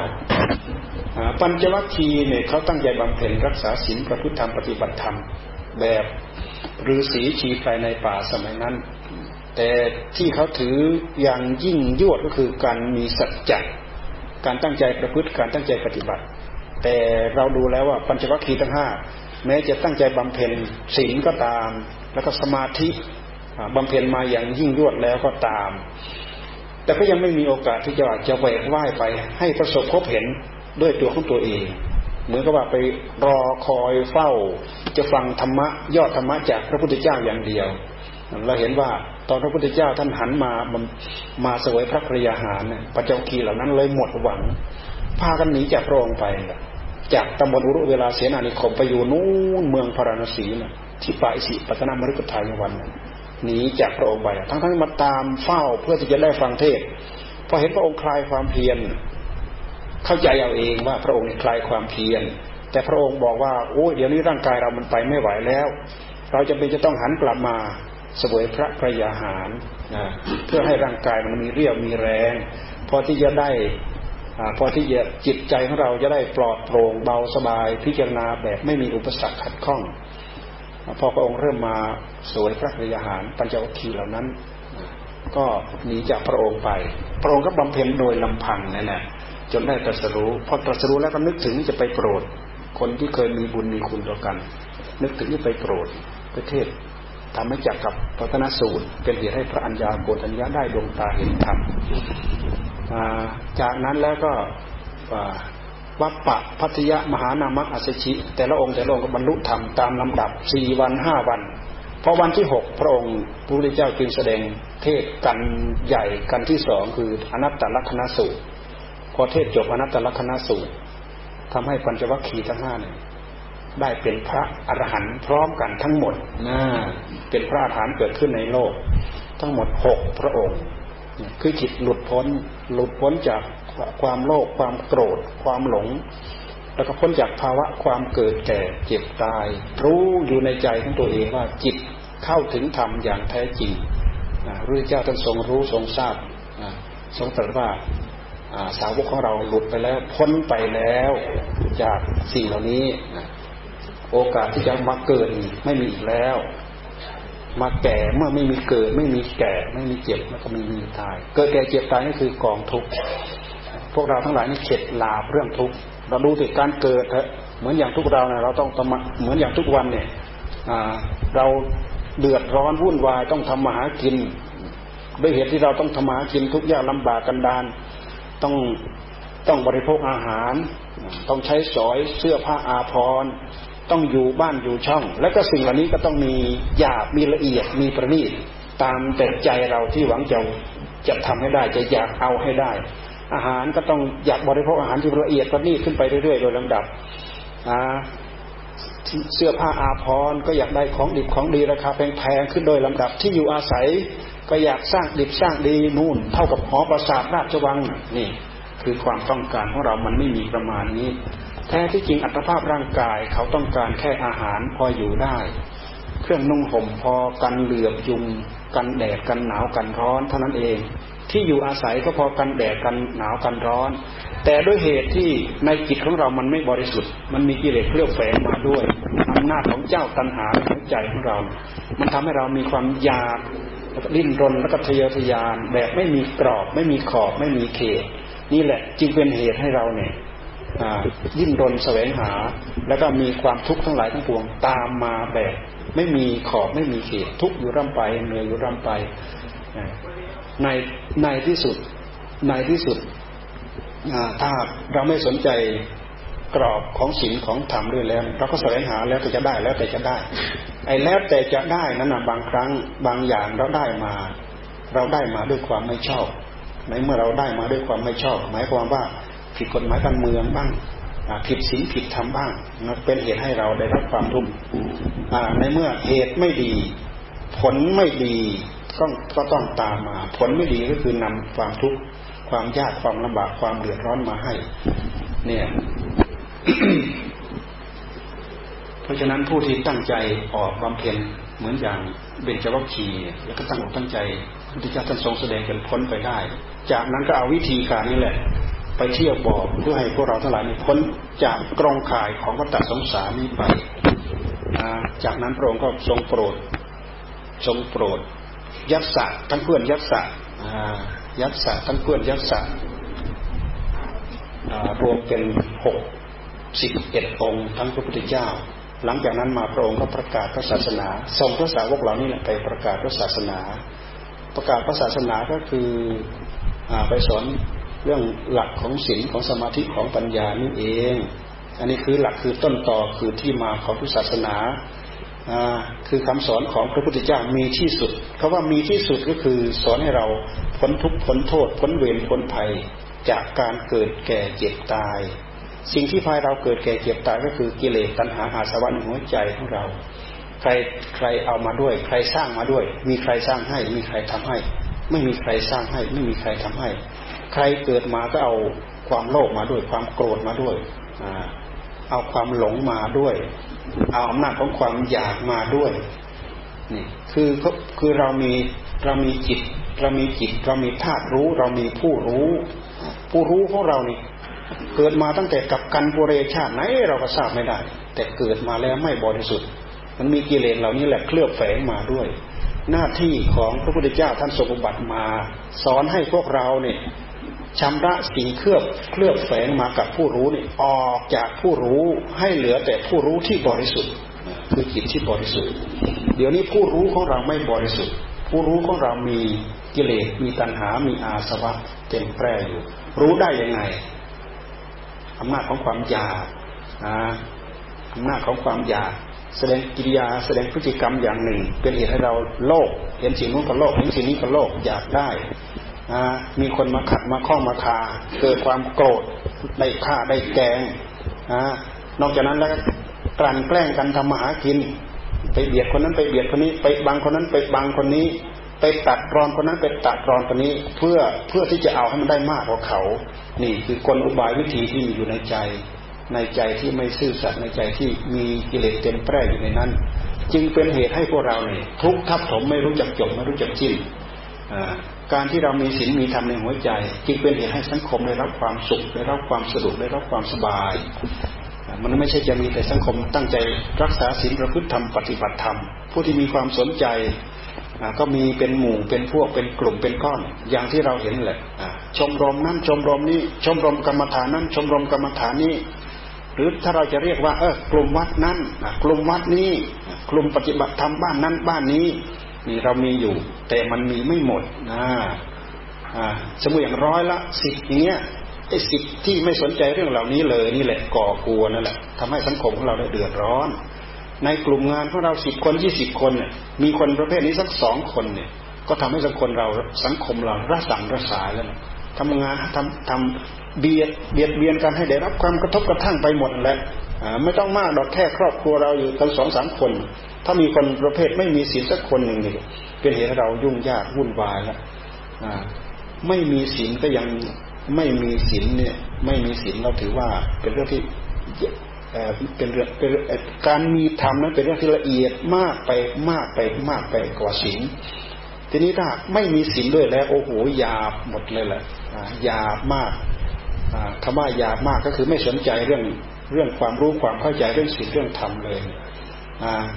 ปัญจวัคคีย์เนี่ยเขาตั้งใจบำเพ็ญรักษาศีลประพฤติธรรมปฏิบัติธรรม แบบฤาษีชีไพรในป่าสมัยนั้น แต่ที่เขาถืออย่างยิ่งยวดก็คือการมีสัจจะการตั้งใจประพฤติการตั้งใจปฏิบัติ แต่เราดูแล้วว่าปัญจวัคคีย์ทั้งห้าแม้จะตั้งใจบำเพ็ญศีลก็ตาม แล้วก็สมาธิบำเพ็ญมาอย่างยิ่งยวดแล้วก็ตาม แต่ก็ยังไม่มีโอกาสที่จะจะแหวกว่ายไปให้ประสบพบเห็น ด้วยตัวของตัวเอง เหมือนกับว่าไปรอคอยเฝ้า จะฟังธรรมะยอดธรรมะจากพระพุทธเจ้าอย่างเดียว เราเห็นว่าตอนพระพุทธเจ้าท่านหันมามาสวยพระกริยาหารเนี่ยปัจจุคีเหล่านั้นเลยหมดหวัง พากันหนีจากพระองค์ไป จากตำบลอุรุเวลาเสนานิคมไปอยู่นู้นเมืองพาราณสีนะที่ป่าอิสิปัตนามฤกทายวันหนีจากพระองค์ไปทั้งทั้งมาตามเฝ้าเพื่อที่จะได้ฟังเทศพอเห็นพระองค์คลายความเพียร เข้าใจเอาเองว่าพระองค์คลายความเพียร แต่พระองค์บอกว่าโอ้เดี๋ยวนี้ร่างกายเรามันไปไม่ไหวแล้ว เราจะเป็นจะต้องหันกลับมาสวยพระพระยาหารนะเพื่อให้ร่างกายมันมีเรี่ยวมีแรงพอที่จะได้พอที่จะจิตใจของเราจะได้ปลอดโปร่งเบาสบายพิจารณาแบบไม่มีอุปสรรคขัดข้องพอพระองค์เริ่มมาสวยพระกริยาหารปัญจวัคคีย์เหล่านั้น ก็หนีจากพระองค์ไป พระองค์ก็บำเพ็ญโดยลำพังนั่นแหละ จนได้ตรัสรู้พอตรัสรู้แล้วก็นึกถึงจะไปโปรด คนที่เคยมีบุญมีคุณต่อกัน นึกถึงที่ไปโปรดประเทศทำให้จักกับพัฒนสูตรเป็นเหตุให้พระอัญญาโกฏัญญาได้ดวงตาเห็นธรรมจากนั้นแล้วก็วัปปะพัทยมหานามะอัศชิ แต่ละองค์แต่ละองค์ก็บรรลุธรรมตามลำดับสี่วันห้าวันพอวันที่หกพระองค์พระพุทธเจ้าจึงแสดงเทศกันใหญ่กันที่สองคืออนัตตลักษณสูตร พอเทศจบอนัตตลักษณสูตรทำให้ปัญจวัคคีย์ทั้งห้าเนี่ยได้เป็นพระอรหันต์พร้อมกันทั้งหมดนะเป็นพระอรหันต์เกิดขึ้นในโลก ทั้งหมดหกพระองค์ คือจิตหลุดพ้น หลุดพ้นจากความโลภความโกรธ ความหลง แล้วก็พ้นจากภาวะความเกิดแก่เจ็บตาย รู้อยู่ในใจของตัวเองว่าจิตเข้าถึงธรรมอย่างแท้จริงพระพุทธเจ้าท่านทรงรู้ทรงทราบทรงตรัสว่า สาวกของเราหลุดไปแล้ว พ้นไปแล้วจากสิ่งเหล่านี้ โอกาสที่จะมาเกิดไม่มีอีกแล้ว มาแก่เมื่อไม่มีเกิด ไม่มีแก่ ไม่มีเจ็บแล้วก็ไม่มีตาย เกิดแก่เจ็บตายนี่คือกองทุกข์พวกเราทั้งหลายนี่เข็ดลาบเรื่องทุกข์เราดูถึงการเกิดเถอะเหมือนอย่างทุกเราเนี่ยเราต้องทำเหมือนอย่างทุกวันเนี่ยเราเดือดร้อนวุ่นวายต้องทำมาหากิน ด้วยเหตุที่เราต้องทำมาหากินทุกยากลำบากกันดาน ต้องต้องบริโภคอาหาร ต้องใช้สอยเสื้อผ้าอาภรณ์ต้องอยู่บ้านอยู่ช่อง แล้วก็สิ่งเหล่านี้ก็ต้องมีหยาบมีละเอียดมีประณีตตามแต่ใจเราที่หวังจะจะทำให้ได้จะอยากเอาให้ได้ อาหารก็ต้องอยากบริโภคอาหารที่ละเอียดประณีตขึ้นไปเรื่อยๆ โดยลำดับเสื้อผ้าอาภรณ์ก็อยากได้ของดิบของดีราคาแพงๆขึ้นโดยลำดับที่อยู่อาศัย ก็อยากสร้างดิบสร้างดีนู่น เท่ากับหอประสาทราชวังนี่ คือความต้องการของเรามันไม่มีประมาณนี้ แท้ที่จริงอัตภาพร่างกายเขาต้องการแค่อาหารพออยู่ได้ เครื่องนุ่งห่มพอกันเหลือบยุง กันแดดกันหนาวกันร้อนเท่านั้นเอง ที่อยู่อาศัยก็พอกันแดดกันหนาวกันร้อน แต่ด้วยเหตุที่ในจิตของเรามันไม่บริสุทธิ์ มันมีกิเลสเคลือบแฝงมาด้วยอำนาจของเจ้าตัณหาในใจของเรา มันทำให้เรามีความอยาก ดิ้นรนแล้วก็ทะเยอทะยานแบบไม่มีกรอบ ไม่มีขอบไม่มีเขต นี่แหละจึงเป็นเหตุให้เราเนี่ยดิ้นรนแสวงหา แล้วก็มีความทุกข์ทั้งหลายทั้งปวงตามมาแบบ ไม่มีขอบไม่มีเขต ทุกอยู่ร่ำไปเหนื่อยอยู่ร่ำไปในในที่สุดในที่สุดถ้าเราไม่สนใจกรอบของศีลของธรรมด้วยแล้ว เราก็แสวงหาแล้วแต่จะได้แล้วแต่จะได้ ไอ้แล้วแต่จะได้นั้นนะบางครั้งบางอย่างเราได้มา เราได้มาด้วยความไม่ชอบ ในเมื่อเราได้มาด้วยความไม่ชอบ หมายความว่าผิดกฎหมายการเมืองบ้างผิดศีลผิดธรรมบ้างนันเป็นเหตุให้เราได้รับความทุกข์ในเมื่อเหตุไม่ดี ผลไม่ดีก็ก็ต้องตามมา ผลไม่ดีก็คือนำความทุกข์ความยากความลำบากความเดือดร้อนมาให้ เนี่ย ราะฉะนั้นผู้ที่ตั้งใจออกบำเพ็ญเหมือนอย่างเบญจวัคคีแล้วก็ตั้งอกตั้งใจพุทธเจ้าท่านทรงแสดงจนพ้นไปได้ จากนั้นก็เอาวิธีการนี้แหละ ไปเที่ยวบอกเพื่อให้พวกเราทั้งหลายพ้นจากกรงข่ายของวัฏสงสารนี้ไปจากนั้นพระองค์ก็ทรงโปรด ทรงโปรด ยักษ์ทั้งเพื่อนยักษ์ยักษ์ทั้งเพื่อนยักษ์รวมเป็นหกสิบเอ็ดองค์ทั้งพระพุทธเจ้า หลังจากนั้นมาพระองค์ก็ประกาศพระศาสนาส่งพระสาวกเหล่านี้ไปประกาศพระศาสนา ประกาศพระศาสนาก็คือไปสอนเรื่องหลักของศีลของสมาธิของปัญญานี่เอง อันนี้คือหลักคือต้นต่อคือที่มาของพุทธศาสนาคือคำสอนของพระพุทธเจ้ามีที่สุดคาว่ามีที่สุดก็คือสอนให้เราพ้นทุกข์พ้นโทษพ้นเวรพ้นภัยจากการเกิดแก่เจ็บตาย สิ่งที่พายเราเกิดแก่เจ็บตายก็คือกิเลสตัณหาอาสวะในหัวใจของเรา ใครใครเอามาด้วย ใครสร้างมาด้วย มีใครสร้างให้ มีใครทำให้ ไม่มีใครสร้างให้ ไม่มีใครทำให้ ใครเกิดมาก็เอาความโลภมาด้วย ความโกรธมาด้วยเอาความหลงมาด้วย เอาอำนาจของความอยากมาด้วยนี่คือคือเรามีเรามีจิต เรามีจิต เรามีธาตุรู้ เรามีผู้รู้ ผู้รู้ของเรานี่ เกิดมาตั้งแต่กับกันปุเรชาติไหนเราก็ทราบไม่ได้ แต่เกิดมาแล้วไม่บริสุทธิ์ มันมีกิเลสเหล่านี้แหละเคลือบแฝงมาด้วย หน้าที่ของพระพุทธเจ้าท่านทรงบัติมา สอนให้พวกเราเนี่ยชำระสิ่งเคลือบเคลือบแฝงมากับผู้รู้นี่ออกจากผู้รู้ให้เหลือแต่ผู้รู้ที่บริสุทธิ์ คือจิตที่บริสุทธิ์ เดี๋ยวนี้ผู้รู้ของเราไม่บริสุทธิ์ ผู้รู้ของเรามีกิเลสมีตัณหา มีอาสวะเต็มแปร่อยู่ รู้ได้ยังไง อำนาจของความอยากอำนาจของความอยาก แสดงกิริยาแสดงพฤติกรรมอย่างหนึ่ง เป็นเหตุให้เราโลภเห็นสิ่งนู้นก็โลภเห็นสิ่งนี้ก็โลภอยากได้มีคนมาขัดมาข้องมาคาเกิดความโกรธได้ฆ่าได้แกงนอกจากนั้นแล้วกลั่นแกล้งกันทำมาหากิน ไปเบียดคนนั้นไปเบียดคนนี้ ไปบังคนนั้นไปบังคนนี้ ไปตัดรอนคนนั้นไปตัดรอนคนนี้ เพื่อเพื่อที่จะเอาให้มันได้มากกว่าเขา นี่คือกลอุบายวิธีที่มีอยู่ในใจ ในใจที่ไม่ซื่อสัตย์ในใจที่มีกิเลสเต็มแปร่อยู่ในนั้น จึงเป็นเหตุให้พวกเราเนี่ยทุกทับถมไม่รู้จักจบไม่รู้จักจิ้นการที่เรามีศีลมีธรรมในหัวใจ จึงเป็นเหตุให้สังคมได้รับความสุขได้รับความสะดวกได้รับความสบาย มันไม่ใช่จะมีแต่สังคมตั้งใจรักษาศีลประพฤติธรรมปฏิบัติธรรม ผู้ที่มีความสนใจ ก็มีเป็นหมู่เป็นพวกเป็นกลุ่มเป็นก้อน อย่างที่เราเห็นแหละชมรมนั้นชมรมนี้ ชมรมกรรมฐานนั้น ชมรมกรรมฐานนี้ หรือถ้าเราจะเรียกว่า เออกลุ่มวัดนั้นกลุ่มวัดนี้กลุ่มปฏิบัติธรรมบ้านนั้นบ้านนี้นี่เรามีอยู่ แต่มันมีไม่หมดนะอ่าสมมติอย่างร้อยละสิบเงี้ยไอ้สิทธิ์ที่ไม่สนใจเรื่องเหล่านี้เลยนี่แหละก่อกวนนั่นแหละทำให้สังคมของเราได้เดือดร้อน ในกลุ่มงานของเราสิบคนยี่สิบคนเนี่ยมีคนประเภทนี้สักสองคนเนี่ย ก็ทำให้สังคมเราสังคมเราระสังระสายแล้วทำงานทำทำเบียดเบียดเบียนกันให้ได้รับความกระทบกระทั่งไปหมดแล้วไม่ต้องมากดอกแค่ครอบครัวเราอยู่กันสองสามคน ถ้ามีคนประเภทไม่มีศีลสักคนหนึ่งนี่เป็นเหตุให้เรายุ่งยากวุ่นวายแล้วไม่มีศีลก็ยังไม่มีศีลเนี่ย ไม่มีศีลเราถือว่าเป็นเรื่องที่ เป็นเรื่องเป็นการมีธรรมนั้นเป็นเรื่องที่ละเอียดมากไปมากไปมากไปกว่าศีลทีนี้ถ้าไม่มีศีลด้วยแล้ว โอ้โหหยาบหมดเลยแหละหยาบมากคำว่าหยาบมากก็คือไม่สนใจเรื่องเรื่องความรู้ความเข้าใจเรื่องศีลเรื่องธรรมเลย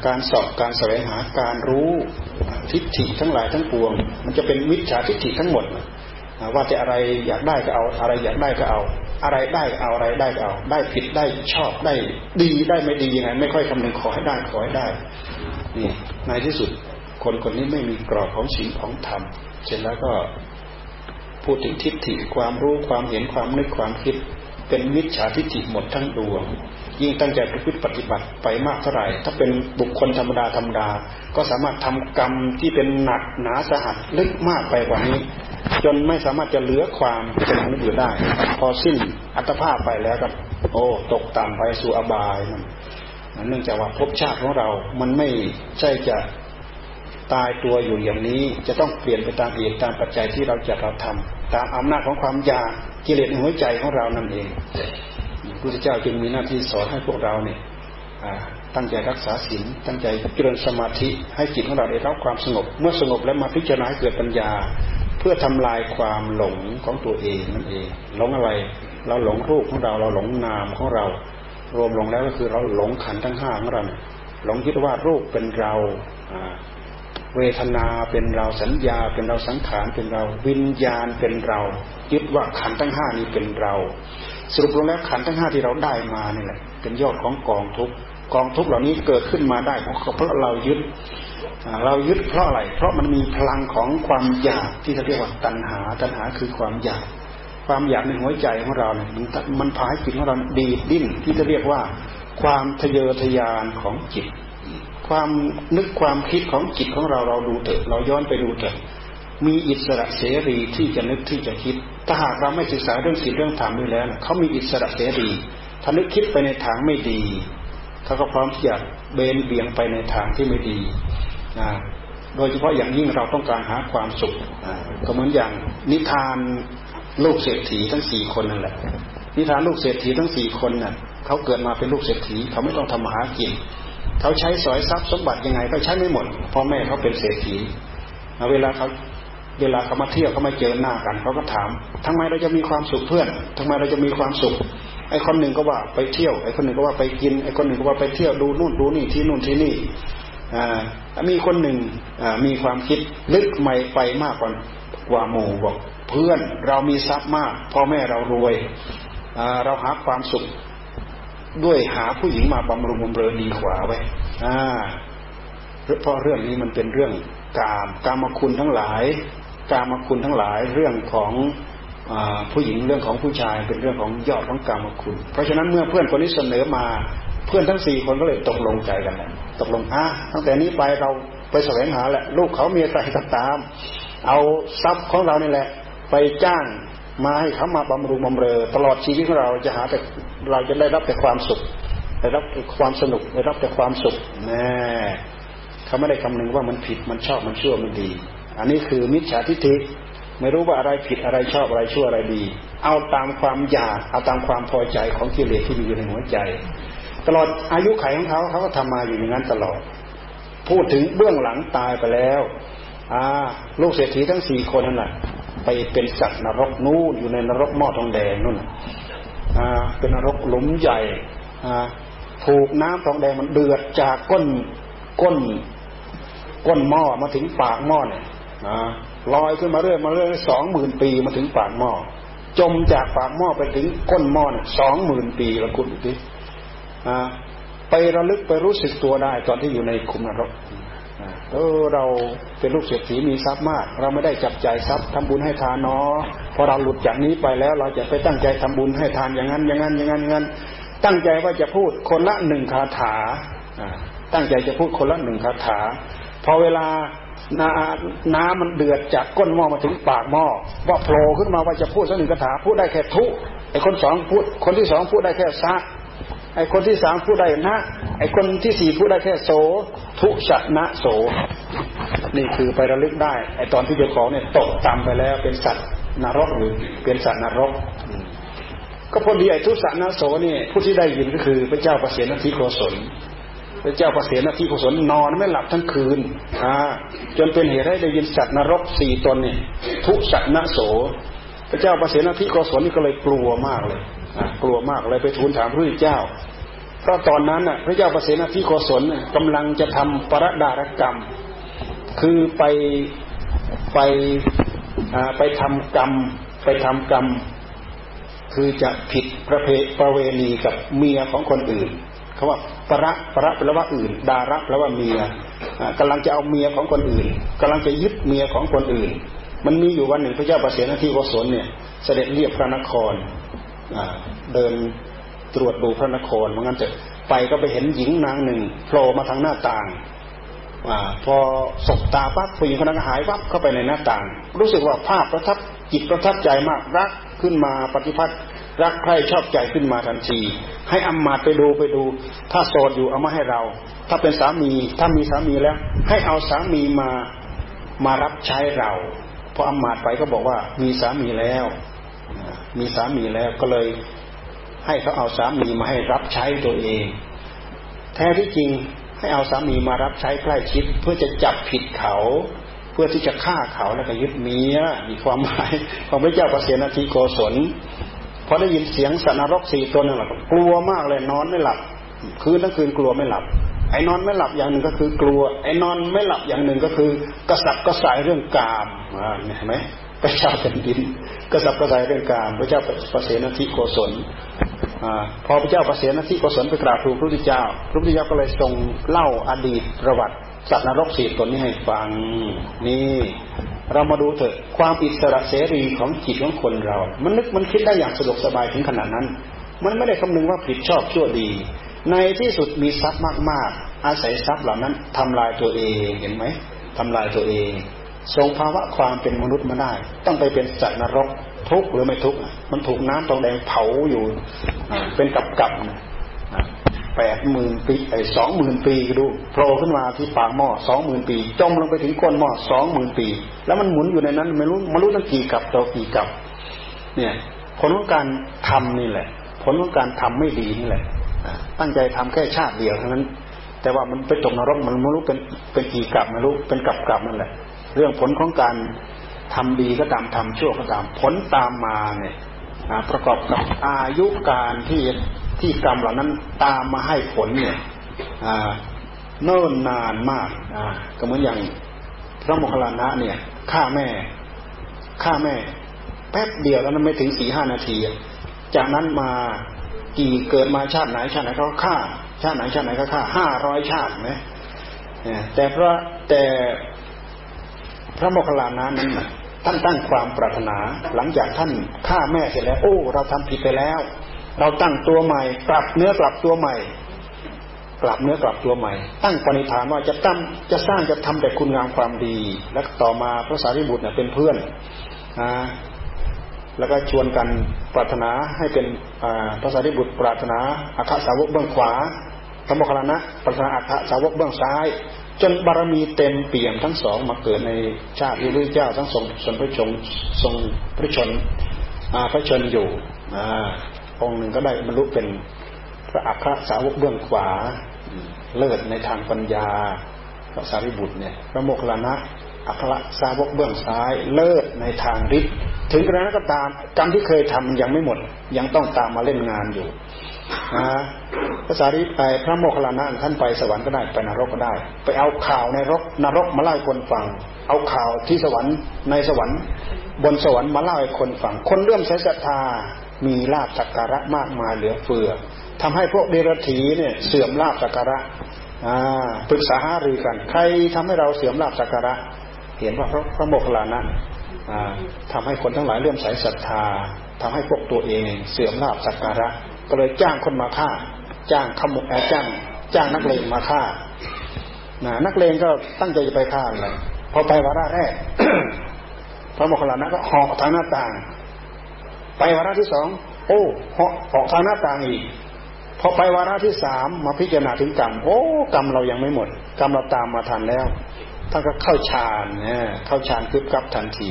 การสอบการแสวงหาการรู้ทิฏฐิทั้งหลายทั้งปวง มันจะเป็นวิชาทิฏฐิทั้งหมดว่าจะอะไรอยากได้ก็เอาอะไรอยากได้ก็เอา อะไรได้เอาอะไรได้เอา ได้ผิดได้ชอบได้ ดีได้ไม่ดียังไงไม่ค่อยคำนึงขอให้ได้ขอให้ได้นี่ในที่สุดคนคนนี้ไม่มีกรอบของศีลของธรรมเสร็จแล้วก็พูดถึงทิฏฐิความรู้ความเห็นความนึกความคิด เป็นมิจฉาทิฏฐิหมดทั้งดวง ยิ่งตั้งใจประพฤติปฏิบัติไปมากเท่าไหร่ ถ้าเป็นบุคคลธรรมดาธรรมดา ก็สามารถทำกรรมที่เป็นหนักหนาสหัสลึกมากไปกว่านี้ จนไม่สามารถจะเหลือความเป็นมนุษย์อยู่ได้ พอสิ้นอัตภาพไปแล้วก็โอ้ตกต่ำไปสู่อบายมันเนื่องจากว่าภพชาติของเรา มันไม่ใช่จะตายตัวอยู่อย่างนี้ จะต้องเปลี่ยนไปตามเหตุตามปัจจัยที่เราจะเราทำตามอำนาจของความอยากกิเลสในหัวใจของเรานั่นเอง พุทธเจ้าจึงมีหน้าที่สอนให้พวกเราเนี่ยตั้งใจรักษาศีลตั้งใจเจริญสมาธิให้จิตของเราได้รับความสงบ เมื่อสงบแล้วมาพิจารณาให้เกิดปัญญา เพื่อทำลายความหลงของตัวเองนั่นเองหลงอะไรเราหลงรูปของเราเราหลงนามของเรา รวมลงแล้วก็คือเราหลงขันทั้งห้าของเราหลงคิดว่ารูปเป็นเราเวทนาเป็นเราสัญญาเป็นเราสังขารเป็นเรา วิญญาณเป็นเรายึดว่าขันทั้งห้านี้เป็นเรา สรุปลงแล้วขันทั้งห้าที่เราได้มานี่แหละ เป็นยอดของกองทุกกองทุกเหล่านี้เกิดขึ้นมาได้เพราะเพราะเรายึดเรายึดเพราะอะไร เพราะมันมีพลังของความอยากที่เขาเรียกว่าตัณหา ตัณหาคือความอยาก ความอยากในหัวใจของเราเนี่ยมันมันพาให้จิตของเราดีดิ้นที่จะเรียกว่า ความทะเยอทะยานของจิต ความนึกความคิดของจิตของเราเราดูเถอะเราย้อนไปดูเถอะมีอิสระเสรีที่จะนึกที่จะคิด ถ้าหากเราไม่ศึกษาเรื่องศีลเรื่องธรรมด้วยแล้วเขามีอิสระเสรีถ้านึกคิดไปในทางไม่ดีเขาก็พร้อมที่จะเบนเบี่ยงไปในทางที่ไม่ดีนะโดยเฉพาะอย่างยิ่งเราต้องการหาความสุขก็เหมือนอย่างนิทานลูกเศรษฐีทั้งสี่คนนั่นแหละ นิทานลูกเศรษฐีทั้งสี่คนน่ะเขาเกิดมาเป็นลูกเศรษฐีเขาไม่ต้องทำมาหากินเขาใช้สอยทรัพย์สมบัติยังไงก็ใช้ไม่หมดพ่อแม่เขาเป็นเศรษฐีเวลาเขา เวลาเขามาเที่ยวเขามาเจอหน้ากันเขาก็ถามทำไมเราจะมีความสุขเพื่อนทำไมเราจะมีความสุข ไอ้คนหนึ่งก็ว่าไปเที่ยว ไอ้คนหนึ่งก็ว่าไปกิน ไอ้คนหนึ่งก็ว่าไปเที่ยวดูนู่นดูนี่ที่นู่นที่นี่อ่ามีคนหนึ่งอ่ามีความคิดลึกใหม่ไปมากกว่ากว่าหมู่บอกเพื่อนเรามีทรัพย์มากพ่อแม่เรารวยอ่าเราหาความสุข ด้วยหาผู้หญิงมาบำรุงบำเรอดีกว่าไว้อ่าเพราะเรื่องนี้มันเป็นเรื่องกามกามคุณทั้งหลาย กามคุณทั้งหลายเรื่องของอผู้หญิงเรื่องของผู้ชายเป็นเรื่องของยอดของกามคุณ เพราะฉะนั้นเมื่อเพื่อนคนนี้เสนอมาเพื่อนทั้งสี่คนก็เลยตกลงใจกันแหละตกลงอะตั้งแต่นี้ไปเราไปแสวงหาแหละลูกเขาเมียใครก็ตาม เอาทรัพย์ของเรานี่แหละ ไปจ้างมาให้เขามาบำรุงบำเรอ ตลอดชีวิตของเราจะหาแต่เราจะได้รับแต่ความสุขได้รับความสนุกได้รับแต่ความสุขแน่เขาไม่ได้คำนึงว่ามันผิดมันชอบมันชั่วมันดี อันนี้คือมิจฉาทิฏฐิไม่รู้ว่าอะไรผิดอะไรชอบอะไรชั่วอะไรดี เอาตามความอยากเอาตามความพอใจของกิเลสที่มีอยู่ในหัวใจ ตลอดอายุไขของเขาเขาก็ทำมาอยู่อย่างนั้นตลอด พูดถึงเบื้องหลังตายไปแล้วอ่าลูกเศรษฐีทั้งสี่คนนั่นแหละไปเป็นสัตว์นรกนู่นอยู่ในนรกหม้อทองแดงนู่นอ่าเป็นนรกหลุมใหญ่อ่าถูกน้ำทองแดงมันเดือดจากก้นก้น ก้นหม้อมาถึงปากหม้อเนี่ย ลอยขึ้นมาเรื่อยมาเรื่อยสองหมื่นปีมาถึงปากหม้อจมจากปากหม้อไปถึงก้นหม้อสองหมื่นปีละคุณดิไประลึกไปรู้สึกตัวได้ตอนที่อยู่ในคุมนรกเออเราเป็นลูกเศรษฐีมีทรัพย์มาก เราไม่ได้จับจ่ายทรัพย์ทำบุญให้ทานเนาะพอเราหลุดจากนี้ไปแล้ว เราจะไปตั้งใจทำบุญให้ทานอย่างนั้นอย่างนั้นอย่างนั้นอย่างนั้น ตั้งใจว่าจะพูดคนละหนึ่งคาถาตั้งใจจะพูดคนละหนึ่งคาถาพอเวลา น้ำน้ำมันเดือดจากก้นหม้อมาถึงปากหม้อว่าโผล่ขึ้นมาว่าจะพูดสักหนึ่งคาถาพูดได้แค่ทุไอคนสองพูด คนที่สองพูดได้แค่ซะไอคนที่สามพูดได้นะ ไอคนที่สี่พูดได้แค่โส ทุชนะโส นี่คือไประลึกได้ ไอตอนที่เจ้าของเนี่ยตกต่ำไปแล้วเป็นสัตว์นรกหรือเป็นสัตว์นรก ก็พอดีไอทุสนะโสนี่ผู้ที่ได้ยินก็คือพระเจ้าประเสนทิโกศล พระเจ้าประเสนทิโกศลนอนไม่หลับทั้งคืนอ่าจนเป็นเหตุให้ได้ยินสัตว์นรกสี่ตนเนี่ยทุสนะโส พระเจ้าประเสนทิโกศลนี่ก็เลยกลัวมากเลยกลัวมากเลยไปทูลถามพระพุทธเจ้า เพราะตอนนั้นพระเจ้าประเสนทิโกศลกำลังจะทำปรดารกรรม คือไปไปไปทำกรรม ไปทำกรรม คือจะผิดประเพประเวณีกับเมียของคนอื่น เขาว่าประประแปลว่าอื่น ดาระแปลว่าเมียกำลังจะเอาเมียของคนอื่นกำลังจะยึดเมียของคนอื่น มันมีอยู่วันหนึ่งพระเจ้าประเสนทิโกศลเนี่ย เสด็จเรียบพระนครเดินตรวจดูพระนครมันงั้นจะไปก็ไปเห็นหญิงนางหนึ่งโผล่มาทางหน้าต่างอพอสบตาปั๊บผู้หญิงคนนั้นหายปั๊บเข้าไปในหน้าต่าง รู้สึกว่าภาพประทับจิตประทับใจมากรักขึ้นมาปฏิพัทธ์ รักใครชอบใจขึ้นมาทันที ให้อำมาตไปดูไปดู ถ้าโสดอยู่เอามาให้เรา ถ้าเป็นสามีถ้ามีสามีแล้ว ให้เอาสามีมามารับใช้เราพออำมาตไปก็บอกว่ามีสามีแล้ว มีสามีแล้วก็เลย ให้เขาเอาสามีมาให้รับใช้ตัวเอง แท้ที่จริงให้เอาสามีมารับใช้ใกล้ชิด เพื่อจะจับผิดเขาเพื่อที่จะฆ่าเขาแล้วก็ยึดเมียมีความหมายของพระเจ้าประเสนาธิโกศล พอได้ยินเสียงสันนรกสี่ตัวนั่นแหละกลัวมากเลยนอนไม่หลับ คืนทั้งคืนกลัวไม่หลับ ไอ้นอนไม่หลับอย่างหนึ่งก็คือกลัว ไอ้นอนไม่หลับอย่างหนึ่งก็คือกระสับกระส่ายเรื่องกามเห็นไหมพระเจ้าแผ่นดินกระสับกระสายเรื่องการพระเจ้าประเสนทิโกศลอพอพระเจ้าประเสนทิโกศลไปกราบทูลพระพุทธเจ้า พระพุทธเจ้าก็เลยทรงเล่าอดีตประวัติสัตว์นรกสี่ตนนี้ให้ฟังนี่ เรามาดูเถอะความอิสระเสรีของจิตของคนเรา มันนึกมันคิดได้อย่างสะดวกสบายถึงขนาดนั้น มันไม่ได้คำนึงว่าผิดชอบชั่วดี ในที่สุดมีทรัพย์มากๆ อาศัยทรัพย์เหล่านั้นทำลายตัวเองเห็นไหมทำลายตัวเอง ทรงภาวะความเป็นมนุษย์มาได้ ต้องไปเป็นสัตว์นรกทุกหรือไม่ทุกมันถูกน้ำตองแดงเผาอยู่ เป็นกับกับ แปดหมื่นปีไอ้สองหมื่นปีดูโผล่ขึ้นมาที่ปากหม้อสองหมื่นปี จมลงไปถึงก้นหม้อสองหมื่นปี แล้วมันหมุนอยู่ในนั้นไม่รู้ไม่รู้ตั้งกี่กับต่อกี่กับ เนี่ย ผลของการทำนี่แหละ ผลของการทำไม่ดีนี่แหละตั้งใจทำแค่ชาติเดียวเท่านั้น แต่ว่ามันไปตกนรกมันไม่รู้เป็นเป็นกี่กับไม่รู้เป็นกับกับนั่นแหละ เรื่องผลของการทำดีก็ตามทำชั่วก็ตามผลตามมาเนี่ยประกอบกับอายุการที่ ที่กรรมเหล่านั้นตามมาให้ผลเนี่ยเนิ่นนานมากก็เหมือนอย่างพระโมคคัลลานะเนี่ยฆ่าแม่ฆ่าแม่ แป๊บเดียวแล้วนั้นไม่ถึงสี่ห้านาที จากนั้นมากี่เกิดมาชาติไหนชาติไหนเขาฆ่า ชาติไหนชาติไหนเขาฆ่าห้าร้อยชาติไหมแต่พระแต่พระโมคคัลลานะนั้นท่านตั้งความปรารถนา หลังจากท่านฆ่าแม่เสร็จแล้ว โอ้ เราทำผิดไปแล้ว เราตั้งตัวใหม่ กลับเนื้อกลับตัวใหม่ กลับเนื้อกลับตัวใหม่ ตั้งปณิธานว่าจะตั้งจะสร้างจะทำแต่คุณงามความดี แล้วต่อมาพระสารีบุตรเนี่ยเป็นเพื่อนนะแล้วก็ชวนกันปรารถนาให้เป็นพระสารีบุตรปรารถนาอัคสาวกเบื้องขวาพระโมคคัลลานะปรารถนาอัคสาวกเบื้องซ้าย จนบารมีเต็มเปี่ยมทั้งสองมาเกิดในชาติที่พระเจ้าทั้งทรงสนพระชนทรงพระชนพระชนอยู่ องค์หนึ่งก็ได้บรรลุเป็นพระอัครสาวกเบื้องขวา เลิศในทางปัญญาพระสารีบุตรเนี่ยพระโมคคัลลานะอัครสาวกเบื้องซ้าย เลิศในทางฤทธิ์ถึงกระนั้นก็ตามกรรมที่เคยทำยังไม่หมด ยังต้องตามมาเล่นงานอยู่ภาษาริไปพระโมคคัลลานะท่านไปสวรรค์ก็ได้ไปนรกก็ได้ ไปเอาข่าวในรกนรกมาเล่าให้คนฟัง เอาข่าวที่สวรรค์ในสวรรค์ บนสวรรค์มาเล่าให้คนฟัง คนเรื่อมใช้ศรัทธา มีลาบสักการะมากมายเหลือเฟือทำให้พวกเดรัจฉีเนี่ยเสื่อมลาบสักการะปรึกษาหารือกัน ใครทำให้เราเสื่อมลาบสักการะ เห็นว่าพระพระโมคคัลลานะทำให้คนทั้งหลายเลื่อมใสศรัทธาทำให้พวกตัวเองเสื่อมลาบสักการะ ก็เลยจ้างคนมาฆ่า จ้างขมุกจ้างจ้างนักเลงมาฆ่านะนักเลงก็ตั้งใจจะไปฆ่าเลยพอไปวาระแรกพระโมคคัลลานะก็หอกทางหน้าต่าง ไปวาระที่สองโอ้หอกออกทางหน้าต่างอีกพอไปวาระที่สามมาพิจารณาถึงกรรมโอ้กรรมเรายังไม่หมด กรรมเราตามมาทันแล้วท่านก็เข้าฌานเนี่ยเข้าฌานคึบกับทันที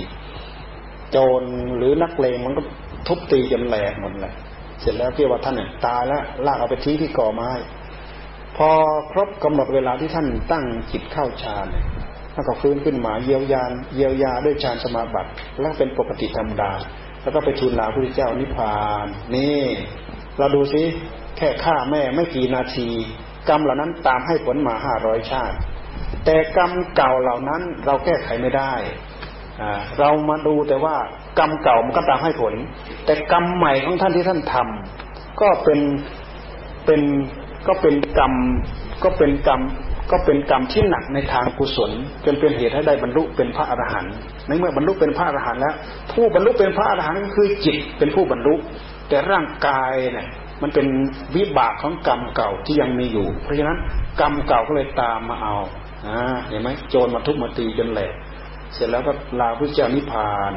โจรหรือนักเลงมันก็ทุบตีจนแหลกหมดเลยเสร็จแล้วเกี่ยวว่าท่านเนี่ยตายแล้วลากเอาไปทิ้งที่ก่อไม้ พอครบกำหนดเวลาที่ท่านตั้งจิตเข้าฌานท่านก็ฟื้นขึ้นมาเยียวยาเยียวยาด้วยฌานสมาบัติแล้วเป็นปกติธรรมดา แล้วก็ไปทูลลาพระพุทธเจ้านิพพาน นี่ เราดูซิแค่ฆ่าแม่ไม่กี่นาที กรรมเหล่านั้นตามให้ผลมาห้าร้อยชาติ แต่กรรมเก่าเหล่านั้นเราแก้ไขไม่ได้เรามาดูแต่ว่ากรรมเก่ามันก็ตามให้ผล แต่กรรมใหม่ของท่านที่ท่านทำก็เป็นเป็นก็เป็นกรรมก็เป็นกรรม ก็เป็นกรรมที่หนักในทางกุศลจนเป็นเหตุให้ได้บรรลุเป็นพระอรหันต์ในเมื่อบรรลุเป็นพระอรหันต์แล้ว ผู้บรรลุเป็นพระอรหันต์ก็คือจิตเป็นผู้บรรลุ แต่ร่างกายเนี่ยมันเป็นวิบากของกรรมเก่าที่ยังมีอยู่ เพราะฉะนั้นกรรมเก่าก็เลยตามมาเอาอเห็นไหมโจรมาทุบมาตีจนแหลกเสร็จแล้วก็ลาพระเจ้านิพพาน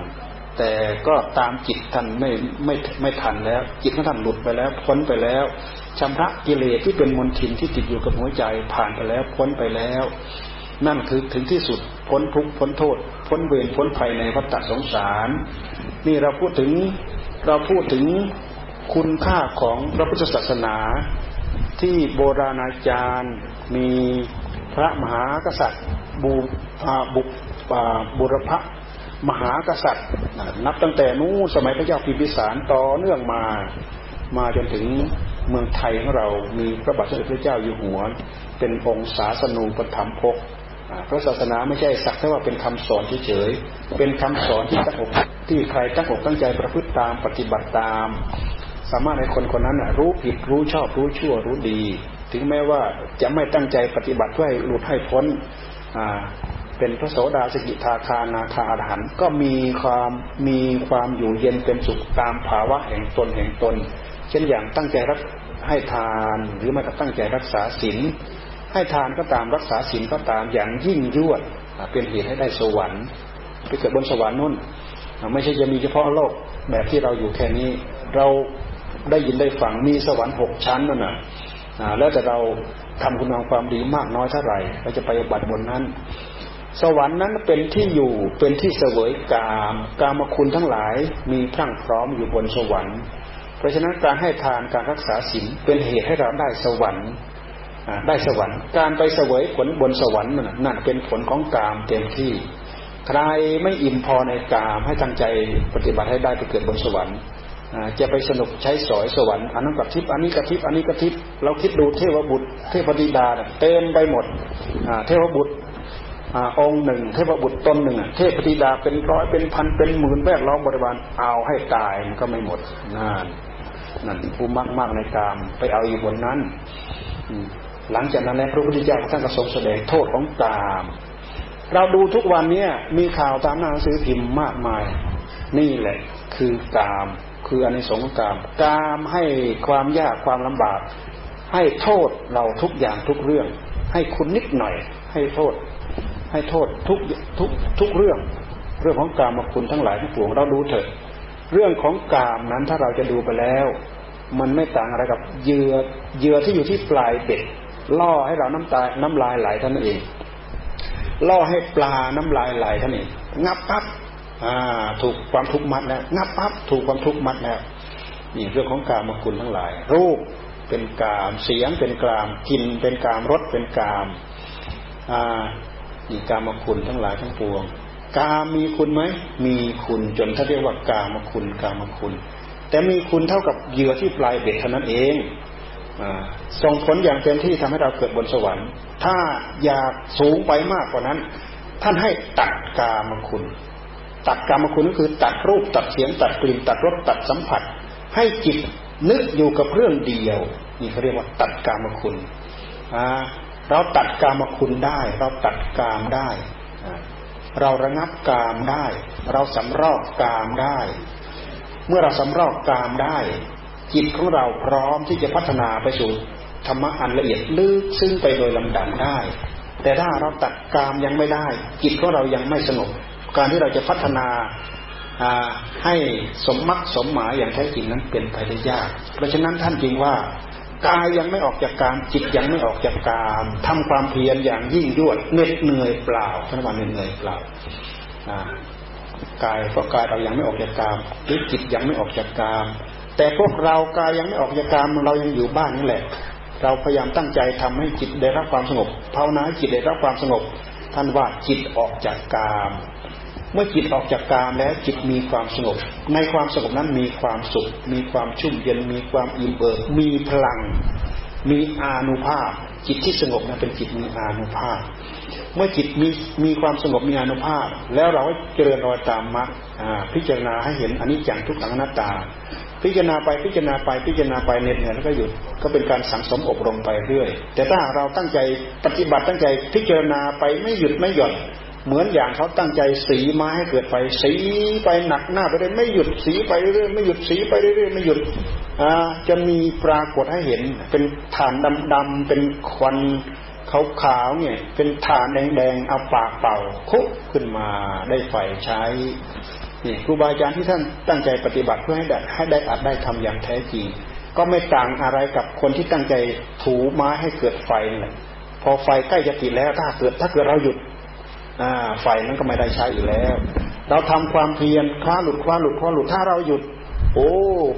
แต่ก็ตามจิตท่านไม่ไม่ไม่ทันแล้ว จิตของท่านหลุดไปแล้วพ้นไปแล้ว ชำระกิเลสที่เป็นมลทินที่ติดอยู่กับหัวใจผ่านไปแล้วพ้นไปแล้ว นั่นคือถึงที่สุดพ้นทุกข์พ้นโทษ พ้นเวรพ้นภัยในวัฏสงสาร นี่เราพูดถึงเราพูดถึงคุณค่าของพระพุทธศาสนา ที่โบราณอาจารย์มีพระมหากษัตริย์บูบุบุรพมหากษัตริย์ นับตั้งแต่นู้สมัยพระเจ้าพิมพิสารต่อเนื่องมามาจนถึง เมืองไทยของเรามีพระบาทสมเด็จพระเจ้าอยู่หัว เป็นองค์ศาสนูปธรรมภกพระศาสนาไม่ใช่สักแต่ว่าเป็นคำสอนเฉยๆเป็นคำสอนที่ตั้งอกที่ใครตั้งอกตั้งใจประพฤติตามปฏิบัติตาม สามารถให้คนคนนั้นรู้ผิดรู้ชอบรู้ชั่วรู้ดี ถึงแม้ว่าจะไม่ตั้งใจปฏิบัติเพื่อให้หลุดให้พ้นเป็นพระโสดาสกิทาคานาคาอรหันก็มีความมีความอยู่เย็นเป็นสุขตามภาวะแห่งตนแห่งตน ช่นอย่างตั้งใจรักให้ทานหรือไม่ก็ตั้งใจรักษาศีลให้ทานก็ตามรักษาศีลก็ตามอย่างยิ่งยวดเป็นเหตุให้ได้สวรรค์ไปเกิดบนสวรรค์นู่นไม่ใช่จะมีเฉพาะโลกแบบที่เราอยู่แค่นี้ เราได้ยินได้ฟังมีสวรรค์หกชั้นนั่นน่ะแล้วแต่เราทำคุณงามความดีมากน้อยเท่าไหร่เราจะไปบัติบนนั้น สวรรค์นั้นเป็นที่อยู่เป็นที่เสวยกาม กามคุณทั้งหลายมีพรั่งพร้อมอยู่บนสวรรค์ เพราะฉะนั้นการให้ทานการรักษาศีลเป็นเหตุให้เราได้สวรรค์ได้สวรรค์ การไปเสวยผลบนสวรรค์นั่นเป็นผลของกามเต็มที่ ใครไม่อิ่มพอในกามให้ตั้งใจปฏิบัติให้ได้ไปเกิดบนสวรรค์จะไปสนุกใช้สอยสวรรค์อันนั้นกับทิพย์อันนี้กับทิพย์อันนี้กับทิพย์เราคิดดูเทวบุตร เทพธิดาเต็มไปหมดเทวบุตร องค์หนึ่ง เทพบุตรตนหนึ่งเทพธิดาเป็นร้อยเป็นพันเป็นหมื่นแวดล้อมบริวารเอาให้ตายมันก็ไม่หมดนั่นนั่นผู้มากมากในกามไปเอาอยู่บนนั้นหลังจากนั้นแล้วพระพุทธเจ้าท่านก็ทรงแสดงโทษของกาม เราดูทุกวันเนี้ยมีข่าวตามหนังสือพิมพ์มากมาย นี่แหละ คือกาม คืออนิสงส์กาม กามให้ความยากความลำบาก ให้โทษเราทุกอย่างทุกเรื่อง ให้คุณนิดหน่อย ให้โทษ ให้โทษทุกทุกทุกเรื่อง เรื่องของกามมาคุณทั้งหลายทั้งปวงเราดูเถอะ เรื่องของกามนั้นถ้าเราจะดูไปแล้ว มันไม่ต่างอะไรกับเหยื่อเหยื่อที่อยู่ที่ปลายเบ็ดล่อให้เราน้ำตาน้ำลายไหลท่านเอง ล่อให้ปลาน้ำลายไหลท่านเองงับปั๊บอ่า ถูกความทุกข์มัดแล้วงับปั๊บถูกความทุกข์มัดแล้วนี่เรื่องของกามคุณทั้งหลาย รูปเป็นกาม เสียงเป็นกามกินเป็นกามรสเป็นกามอ่า นี่กามคุณทั้งหลายทั้งปวง กามมีคุณไหม มีคุณจนถ้าเรียกว่ากามคุณ กามคุณ แต่มีคุณเท่ากับเหยื่อที่ปลายเบ็ดเท่านั้นเองส่งผลอย่างเต็มที่ทำให้เราเกิดบนสวรรค์ ถ้าอยากสูงไปมากกว่านั้น ท่านให้ตัดกามคุณ ตัดกามคุณก็คือตัดรูปตัดเสียงตัดกลิ่นตัดรสตัดสัมผัส ให้จิตนึกอยู่กับเรื่องเดียว นี่เขาเรียกว่าตัดกามคุณ เราตัดกามคุณได้ เราตัดกามได้ เราระงับกามได้ เราสำรอกกามได้ เมื่อเราสำรอกกามได้ จิตของเราพร้อมที่จะพัฒนาไปสู่ธรรมะอันละเอียดลึกซึ้งไปโดยลำดับได้ แต่ถ้าเราตัดกามยังไม่ได้ จิตของเรายังไม่สงบการที่เราจะพัฒนาให้สมมักสมหมายอย่างแท้จริงนั้นเป็นไปได้ยาก เพราะฉะนั้นท่านจึงว่า กายยังไม่ออกจากกามจิตยังไม่ออกจากกามทำความเพียรอย่างยิ่งยวดเหน็ดเหนื่อยเปล่าท่านว่าเหน็ดเหนื่อยเปล่ากายเพราะกายเรายังไม่ออกจากกาม หรือจิตยังไม่ออกจากกาม แต่พวกเรากายยังไม่ออกจากกามเรายังอยู่บ้านนี่แหละ เราพยายามตั้งใจทำให้จิตได้รับความสงบภาวนาให้จิตได้รับความสงบ ท่านว่าจิตออกจากกาม เมื่อจิตออกจากกามแล้วจิตมีความสงบ ในความสงบนั้นมีความสุข มีความชุ่มเย็น มีความอิ่มเอิบมีพลัง มีอานุภาพ จิตที่สงบนั้นเป็นจิตมีอานุภาพ เมื่อจิตมีมีความสงบมีอานุภาพ แล้วเราเจริญรอยตามมรรคพิจารณาให้เห็นอันนี้จังทุกขังอนัตตา พิจารณาไปพิจารณาไปพิจารณาไปเน็ดเนื่ยแล้วก็หยุดก็เป็นการสังสมอบรมไปเรื่อย แต่ถ้าเราตั้งใจปฏิบัติตั้งใจพิจารณาไปไม่หยุดไม่หย่อน เหมือนอย่างเขาตั้งใจสีไม้ให้เกิดไฟสีไปหนักหน้าไปเรื่อยไม่หยุดสีไปเรื่อยไม่หยุดสีไปเรื่อยไม่หยุดจะมีปรากฏให้เห็น เป็นฐานดำๆเป็นควันขาวๆเนี่ย เป็นฐานแดงๆเอาปากเป่าคุกขึ้นมาได้ไฟใช้นี่ครูบาอาจารย์ที่ท่านตั้งใจปฏิบัติเพื่อให้ได้ให้ได้อัดได้ทำอย่างแท้จริง ก็ไม่ต่างอะไรกับคนที่ตั้งใจถูไม้ให้เกิดไฟนั่นแหละพอไฟใกล้จะติดแล้วถ้าเกิดถ้าเกิดเราหยุด ไฟนั้นก็ไม่ได้ใช้อีกแล้ว เราทำความเพียรคว้าหลุดคว้าหลุดคว้าหลุดถ้าเราหยุด โอ้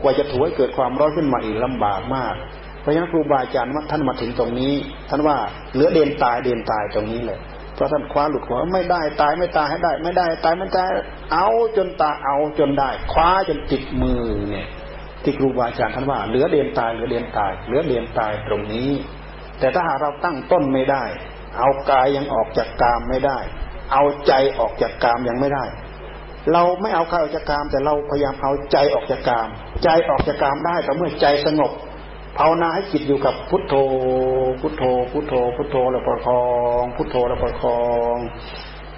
กว่าจะถวยเกิดความร้อนขึ้นมาอีกลำบากมาก เพราะฉะนั้นครูบาอาจารย์ท่านมาถึงตรงนี้ ท่านว่าเหลือเดนตายเดนตายตรงนี้เลยเพราะท่านคว้าหลุดคว้าไม่ได้ตายไม่ตายให้ได้ ไม่ได้ตายไม่ตายเอาจนตาเอาจนได้ คว้าจนติดมือเนี่ยที่ครูบาอาจารย์ท่านว่าเหลือเด่นตายเหลือเด่นตาย เหลือเด่นตายตรงนี้ แต่ถ้าหากเราตั้งต้นไม่ได้ เอากายยังออกจากกามไม่ได้ เอาใจออกจากกามยังไม่ได้ เราไม่เอากายออกจากกาม แต่เราพยายามเอาใจออกจากกาม ใจออกจากกามได้แต่เมื่อใจสงบภาวนาให้จิตอยู่กับพุทโธ พุทโธ พุทโธ พุทโธแล้วประคอง พุทโธแล้วประคอง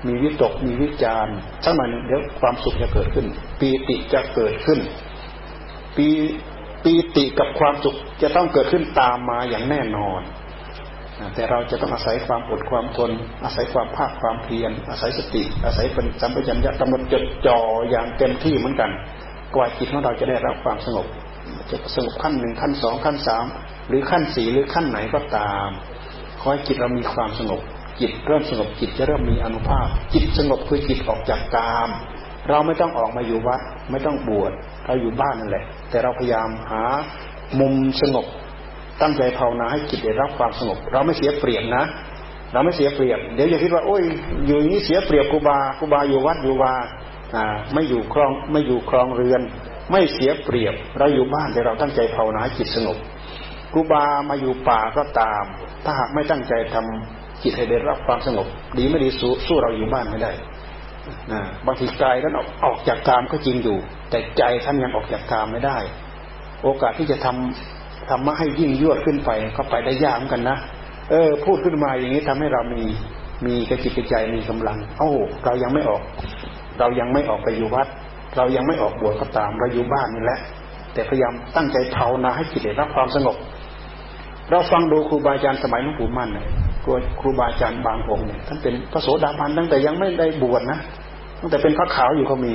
มีวิตก มีวิจารสักหน่อยเดี๋ยวความสุขจะเกิดขึ้น ปีติจะเกิดขึ้น ปีปีติกับความสุขจะต้องเกิดขึ้นตามมาอย่างแน่นอน แต่เราจะต้องอาศัยความอดความทน อาศัยความภาคความเพียร อาศัยสติ อาศัยเป็นสัมปชัญญะกำหนดจดจ่ออย่างเต็มที่เหมือนกันกว่าจิตของเราจะได้รับความสงบ จะสงบขั้นหนึ่งขั้นสองขั้นสามหรือขั้นสี่หรือขั้นไหนก็ตามขอให้จิตเรามีความสงบ จิตเริ่มสงบจิตจะเริ่มมีอนุภาพ จิตสงบคือจิตออกจากกาม เราไม่ต้องออกมาอยู่วัดไม่ต้องบวชเราอยู่บ้านนั่นแหละ แต่เราพยายามหามุมสงบ ตั้งใจภาวนาให้จิตได้รับความสงบ เราไม่เสียเปรียบนะ เราไม่เสียเปรียบ เดี๋ยวอย่าคิดว่าโอ้ยอยู่อย่างนี้เสียเปรียบครูบาครูบาอยู่วัดอยู่วาอ่าไม่อยู่ครองไม่อยู่ครองเรือน ไม่เสียเปรียบ เราอยู่บ้านแต่เราตั้งใจภาวนาให้จิตสงบครูบามาอยู่ป่าก็ตาม ถ้าหากไม่ตั้งใจทำจิตให้ได้รับความสงบ ดีไม่ดีสู้สู้เราอยู่บ้านไม่ได้นะบางทีกายท่านออกจากกามก็จริงอยู่ แต่ใจท่านยังออกจากกามไม่ได้ โอกาสที่จะทำ ธรรมะให้ยิ่งยวดขึ้นไป ก็ไปได้ยากเหมือนกันนะเออ พูดขึ้นมาอย่างนี้ทำให้เรามีมีกระจิตกระใจมีกำลังเอ้เรายังไม่ออก เรายังไม่ออกไปอยู่วัด เรายังไม่ออกบวชก็ตามเราอยู่บ้านนี่แหละ แต่พยายามตั้งใจภาวนาให้จิตได้รับความสงบ เราฟังดูครูบาอาจารย์สมัยหลวงปู่มั่นเนี่ยครูบาอาจารย์บางองค์เนี่ยท่านเป็นพระโสดาบันตั้งแต่ยังไม่ได้บวชนะตั้งแต่เป็นพระขาวอยู่ก็มี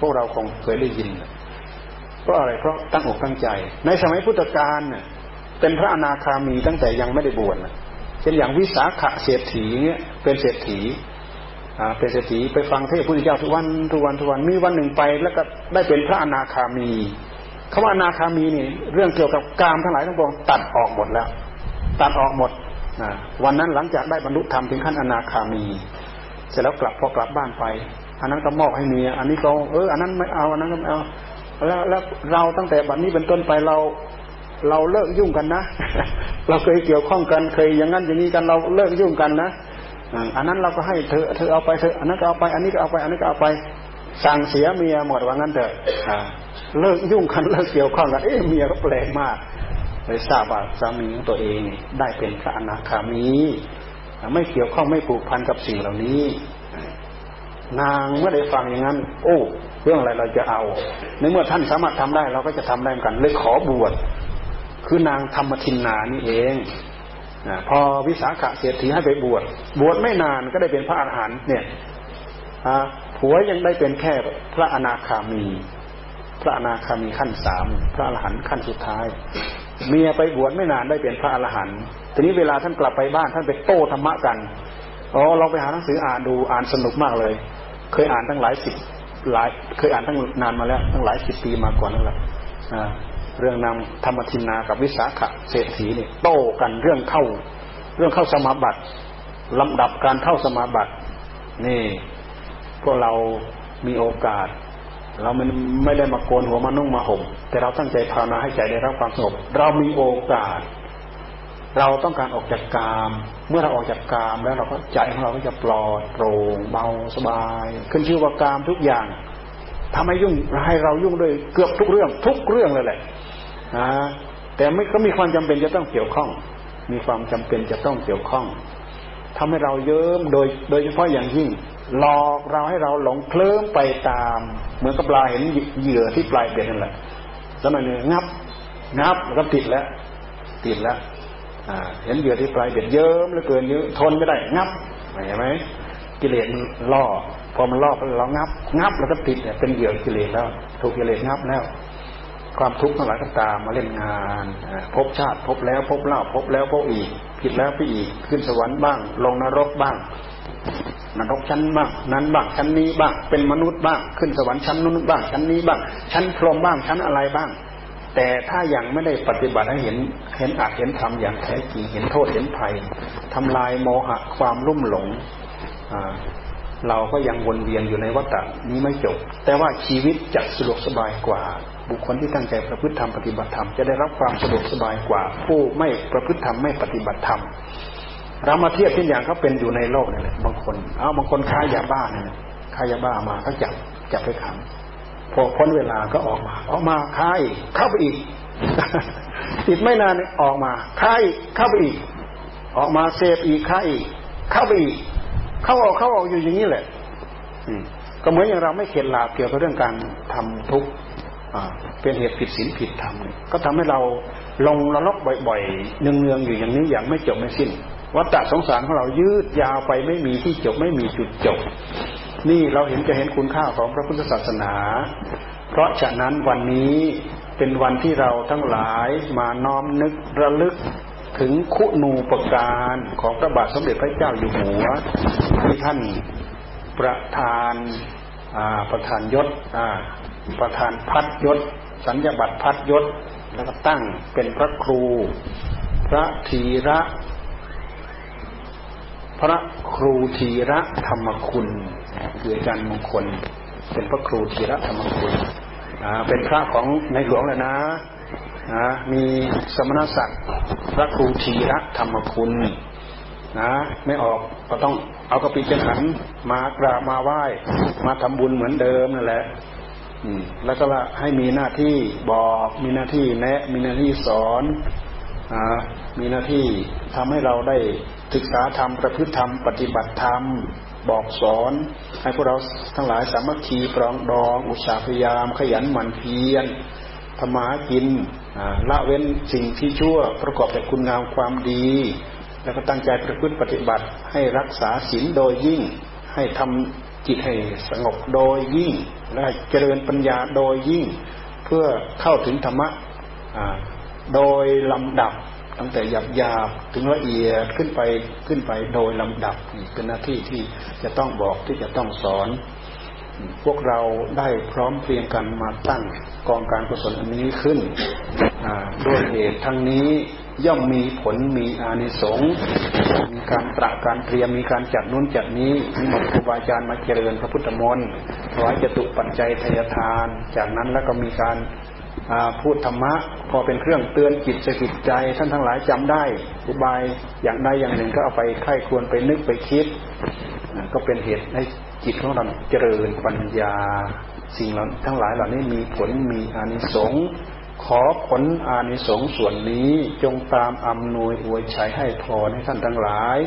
พวกเราคงเคยได้ยินเราะอะไรเพราะตั้งอกตั้งใจ ในสมัยพุทธกาลเนี่ยเป็นพระอนาคามีตั้งแต่ยังไม่ได้บวชเช่นอย่างวิสาขะเศรษฐีเนี่ยเป็นเศรษฐีอ่าเป็นเศรษฐีไปฟังเทศพุทธเจ้าทุกวันทุกวันทุกวันมีวันหนึ่งไป แล้วก็ได้เป็นพระอนาคามีคำว่าอนาคามีนี่เรื่องเกี่ยวกับกามทั้งหลายทั้งปวงตัดออกหมดแล้ว ตัดออกหมดวันนั้นหลังจากได้บรรลุธรรมถึงขั้นอนาคามี เสร็จแล้วกลับพอกลับบ้านไป อันนั้นก็มอบให้เมียอันนี้ก็เอออันนั้นไม่เอาอันนั้นก็ไม่เอา แล้วแล้วเราตั้งแต่บัดนี้เป็นต้นไปเรา เราเลิกยุ่งกันนะ เราเคยเกี่ยวข้องกันเคยอย่างนั้นอย่างนี้กันเราเลิกยุ่งกันนะอันนั้นเราก็ให้เธอเธอเอาไปเธออันนั้นก็เอาไป อันนี้ก็เอาไป อันนี้ก็เอาไปสั่งเสียเมียหมดว่างั้นเถอะเลิกยุ่งกันเลิกเกี่ยวข้องกันเอ๊ะเมียก็แปลกมากเลยทราบว่าสามีของตัวเองได้เป็นพระอนาคามีไม่เกี่ยวข้องไม่ผูกพันกับสิ่งเหล่านี้ นางเมื่อได้ฟังอย่างนั้น โอ้ เรื่องอะไรเราจะเอา ในเมื่อท่านสามารถทำได้เราก็จะทำได้เหมือนกัน เลยขอบวช คือนางธรรมทินนานี่เองพอวิสาขะเศรษฐีให้ไปบวช บวชไม่นานก็ได้เป็นพระอรหันต์เนี่ยผัวยังได้เป็นแค่พระอนาคามี พระอนาคามีขั้นสาม พระอรหันต์ขั้นสุดท้าย เมียไปบวชไม่นานได้เป็นพระอรหันต์ ทีนี้เวลาท่านกลับไปบ้านท่านไปโต้ธรรมะกัน อ๋อ เราไปหาหนังสืออ่านดูอ่านสนุกมากเลย เคยอ่านตั้งหลายสิบ หลายเคยอ่านตั้งนานมาแล้ว ตั้งหลายสิบปีมาก่อนนั่นแหละเรื่องนำธรรมทินนากับวิสาขะเศรษฐีเนี่ยโต้กันเรื่องเข้า เรื่องเข้าสมาบัติลำดับการเข้าสมาบัตินี่พวกเรามีโอกาส เราไม่ไม่ได้มาโกนหัวมานุ่งมาห่มแต่เราตั้งใจภาวนาให้ใจได้รับความสงบเรามีโอกาส เราต้องการออกจากกาม เมื่อเราออกจากกามแล้วเราก็ใจของเราก็จะปลอดโปร่งเบาสบาย ขึ้นชื่อว่ากามทุกอย่างทำให้ยุ่งให้เรายุ่งด้วยเกือบทุกเรื่อง ทุกเรื่องเลยแหละนะแต่ไม่ก็มีความจำเป็นจะต้องเกี่ยวข้อง มีความจำเป็นจะต้องเกี่ยวข้องทำให้เราเยิ้มโดยโดยเฉพาะอย่างยิ่งหลอกเราให้เราหลงเคลิ้มไปตาม เหมือนกับปลาเห็นเหยื่อที่ปลายเบ็ดนั่นแหละสมัยนี้งับงับแล้วก็ติดแล้ว ติดแล้ว เห็นเหยื่อที่ปลายเบ็ดเยิ้มเหลือเกินเยอะทนไม่ได้งับเห็นไหมกิเลสมันล่อพอมันล่อเรางับ งับแล้วก็ติดเนี่ยเป็นเหยื่อกิเลสแล้ว ถูกกิเลสงับแล้ว ความทุกข์ทั้งหลายก็ตามมาเล่นงานพบชาติพบแล้วพบเล่าพบแล้วพบอีก ผิดแล้วไปอีกขึ้นสวรรค์บ้าง ลงนรกบ้างนรกชั้นบ้างนั้นบ้างชั้นนี้บ้างเป็นมนุษย์บ้าง ขึ้นสวรรค์ชั้นนู้นบ้างชั้นนี้บ้างชั้นพรหมบ้างชั้นอะไรบ้าง แต่ถ้ายังไม่ได้ปฏิบัติให้เห็นเห็นอาจเห็นธรรมอย่างแท้จริงเห็นโทษเห็นภัยทำลายโมหะความรุ่มหลงเราก็ยังวนเวียนอยู่ในวัฏฏะนี้ไม่จบ แต่ว่าชีวิตจะสะดวกสบายกว่า บุคคลที่ตั้งใจประพฤติธรรมปฏิบัติธรรมจะได้รับความสะดวกสบายกว่า ผู้ไม่ประพฤติธรรมไม่ปฏิบัติธรรมเรามาเทียบเช่นอย่างเขาเป็นอยู่ในโลกนี่แหละบางคน เอาบางคนค้ายาบ้าเนี่ยค้ายาบ้ามาก็จับจับไปขัง พอพ้นเวลาก็ออกมา ออกมาค้ายเข้าไปอีกอีกไม่นานออกมาค้ายเข้าไปอีก ออกมาเสพอีกค้ายอีก เข้าไปอีก เข้าออกเข้าออกอยู่อย่างนี้แหละก็เหมือนอย่างเราไม่เข็ดหลาบเกี่ยวกับเรื่องการทำทุกข์เป็นเหตุผิดศีลผิดธรรมก็ทำให้เราลงระลอกบ่อยๆเนืองๆอยู่อย่างนี้อย่างไม่จบไม่สิ้นวัฏสงสารของเรายืดยาวไปไม่มีที่จบไม่มีจุดจบ นี่เราเห็นจะเห็นคุณค่าของพระพุทธศาสนา เพราะฉะนั้นวันนี้เป็นวันที่เราทั้งหลายมาน้อมนึกระลึกถึงคุณูปการของพระบาทสมเด็จพระเจ้าอยู่หัวที่ท่านประธานประธานยศประธานพัดยศ สัญญบัตรพัดยศแล้วก็ตั้งเป็นพระครู พระธีระ พระครูธีระธรรมคุณ คืออาจารย์มงคล เป็นพระครูธีระธรรมคุณเป็นพระของในหลวงเลยนะมีสมณศักดิ์พระครูธีระธรรมคุณนะไม่ออกก็ต้องเอากระปิเป็นขันมากราบมาไหว้ มาทำบุญเหมือนเดิมนั่นแหละแล้วก็ว่าให้มีหน้าที่บอกมีหน้าที่แนะ มีหน้าที่สอนอมีหน้าที่ทำให้เราได้ศึกษาธรรมประพฤติธรรมปฏิบัติธรรม บอกสอน ให้พวกเราทั้งหลายสามัคคีปรองดอง อุตสาหพยายาม ขยันหมั่นเพียรธรรมากินละเว้นสิ่งที่ชั่วประกอบแต่คุณงามความดี แล้วก็ตั้งใจประพฤติปฏิบัติให้รักษาศีลโดยยิ่ง ให้ทำจิตให้สงบโดยยิ่ง และเจริญปัญญาโดยยิ่ง เพื่อเข้าถึงธรรมะโดยลำดับ ตั้งแต่หยาบหยาบถึงละเอียดขึ้นไปขึ้นไปโดยลำดับนี่เป็นหน้าที่ที่จะต้องบอกที่จะต้องสอน พวกเราได้พร้อมเพรียงกันมาตั้งกองการกุศลอันนี้ขึ้นด้วยเหตุทั้งนี้ย่อมมีผลมีอานิสงส์มีการตระการเตรียมมีการจัดนู้นจัดนี้มีหมดครูบาอาจารย์มาเจริญพระพุทธมนต์ถวายจตุปัจจัยทยทาน จากนั้นแล้วก็มีการ พูดธรรมะพอเป็นเครื่องเตือนจิตสกิดใจ ท่านทั้งหลายจำได้อุบายอย่างใดอย่างหนึ่งก็เอาไปไข้ควรไปนึกไปคิด ก็เป็นเหตุให้จิตของเราเจริญปัญญา สิ่งเหล่าทั้งหลายเหล่านี้มีผลมีอานิสงส์ขอผลอานิสงส์ส่วนนี้จงตามอำนวยอวยชัยให้พรให้ท่านทั้งหลาย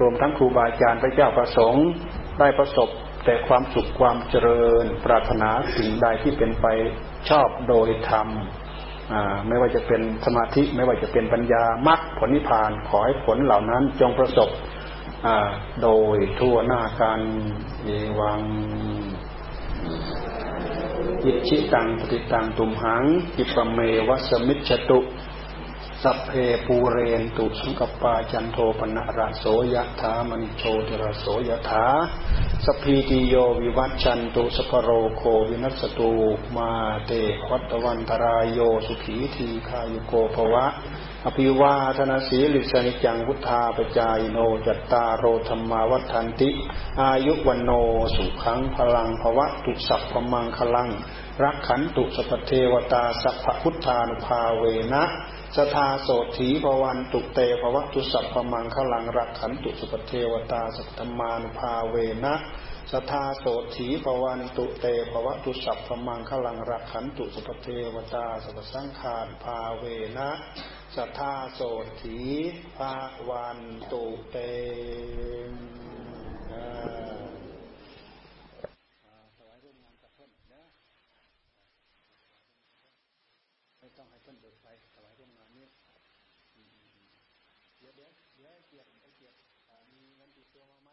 รวมทั้งครูบาอาจารย์พระเจ้าประสงค์ได้ประสบ แต่ความสุขความเจริญปรารถนาสิ่งใดที่เป็นไปชอบโดยธรรมไม่ว่าจะเป็นสมาธิไม่ว่าจะเป็นปัญญามรรคผลนิพพานขอให้ผลเหล่านั้นจงประสบโดยทั่วหน้าการเอวังอิชิตังปฏิตังตุมหังอิปเมวัสมิจตุ สัพเพปูเรนตุสังกปาจันโทปนะระโสยถามณิโชติระโสยถาสพีติโยวิวัตชันตุสภโรโควินัสตุมาเตควัตวันตรายโยสุขีทีคายุโกภวะ อภิวาธนาสีลิสนิจังพุทธาปจายโนจัตตาโรธรรมาวัฏันติ อายุวันโนสุขังพลังภวะตุสัพพมังคลัง รักขันตุสพเทวตาสัพพุทธานุภาเวนะ สทาโสถีภวันตุเตภวะตุสัพพมังคลังรักขันตุสุปเทวตาสัพธมานุภาเวนะสทาโสถีภวันตุเตภวะตุสัพพมังคลังรักขันตุสุปเทวตาสัพสังขารภาเวนะสทาโสถีภวันตุเตไม่ ต้องให้เพิ่นเดินไปถวายร่วมงานนี้เดี๋ยวเดี๋ยวเดี๋ยวเกียรติเกียรติมีเงินติดตัวมาไหม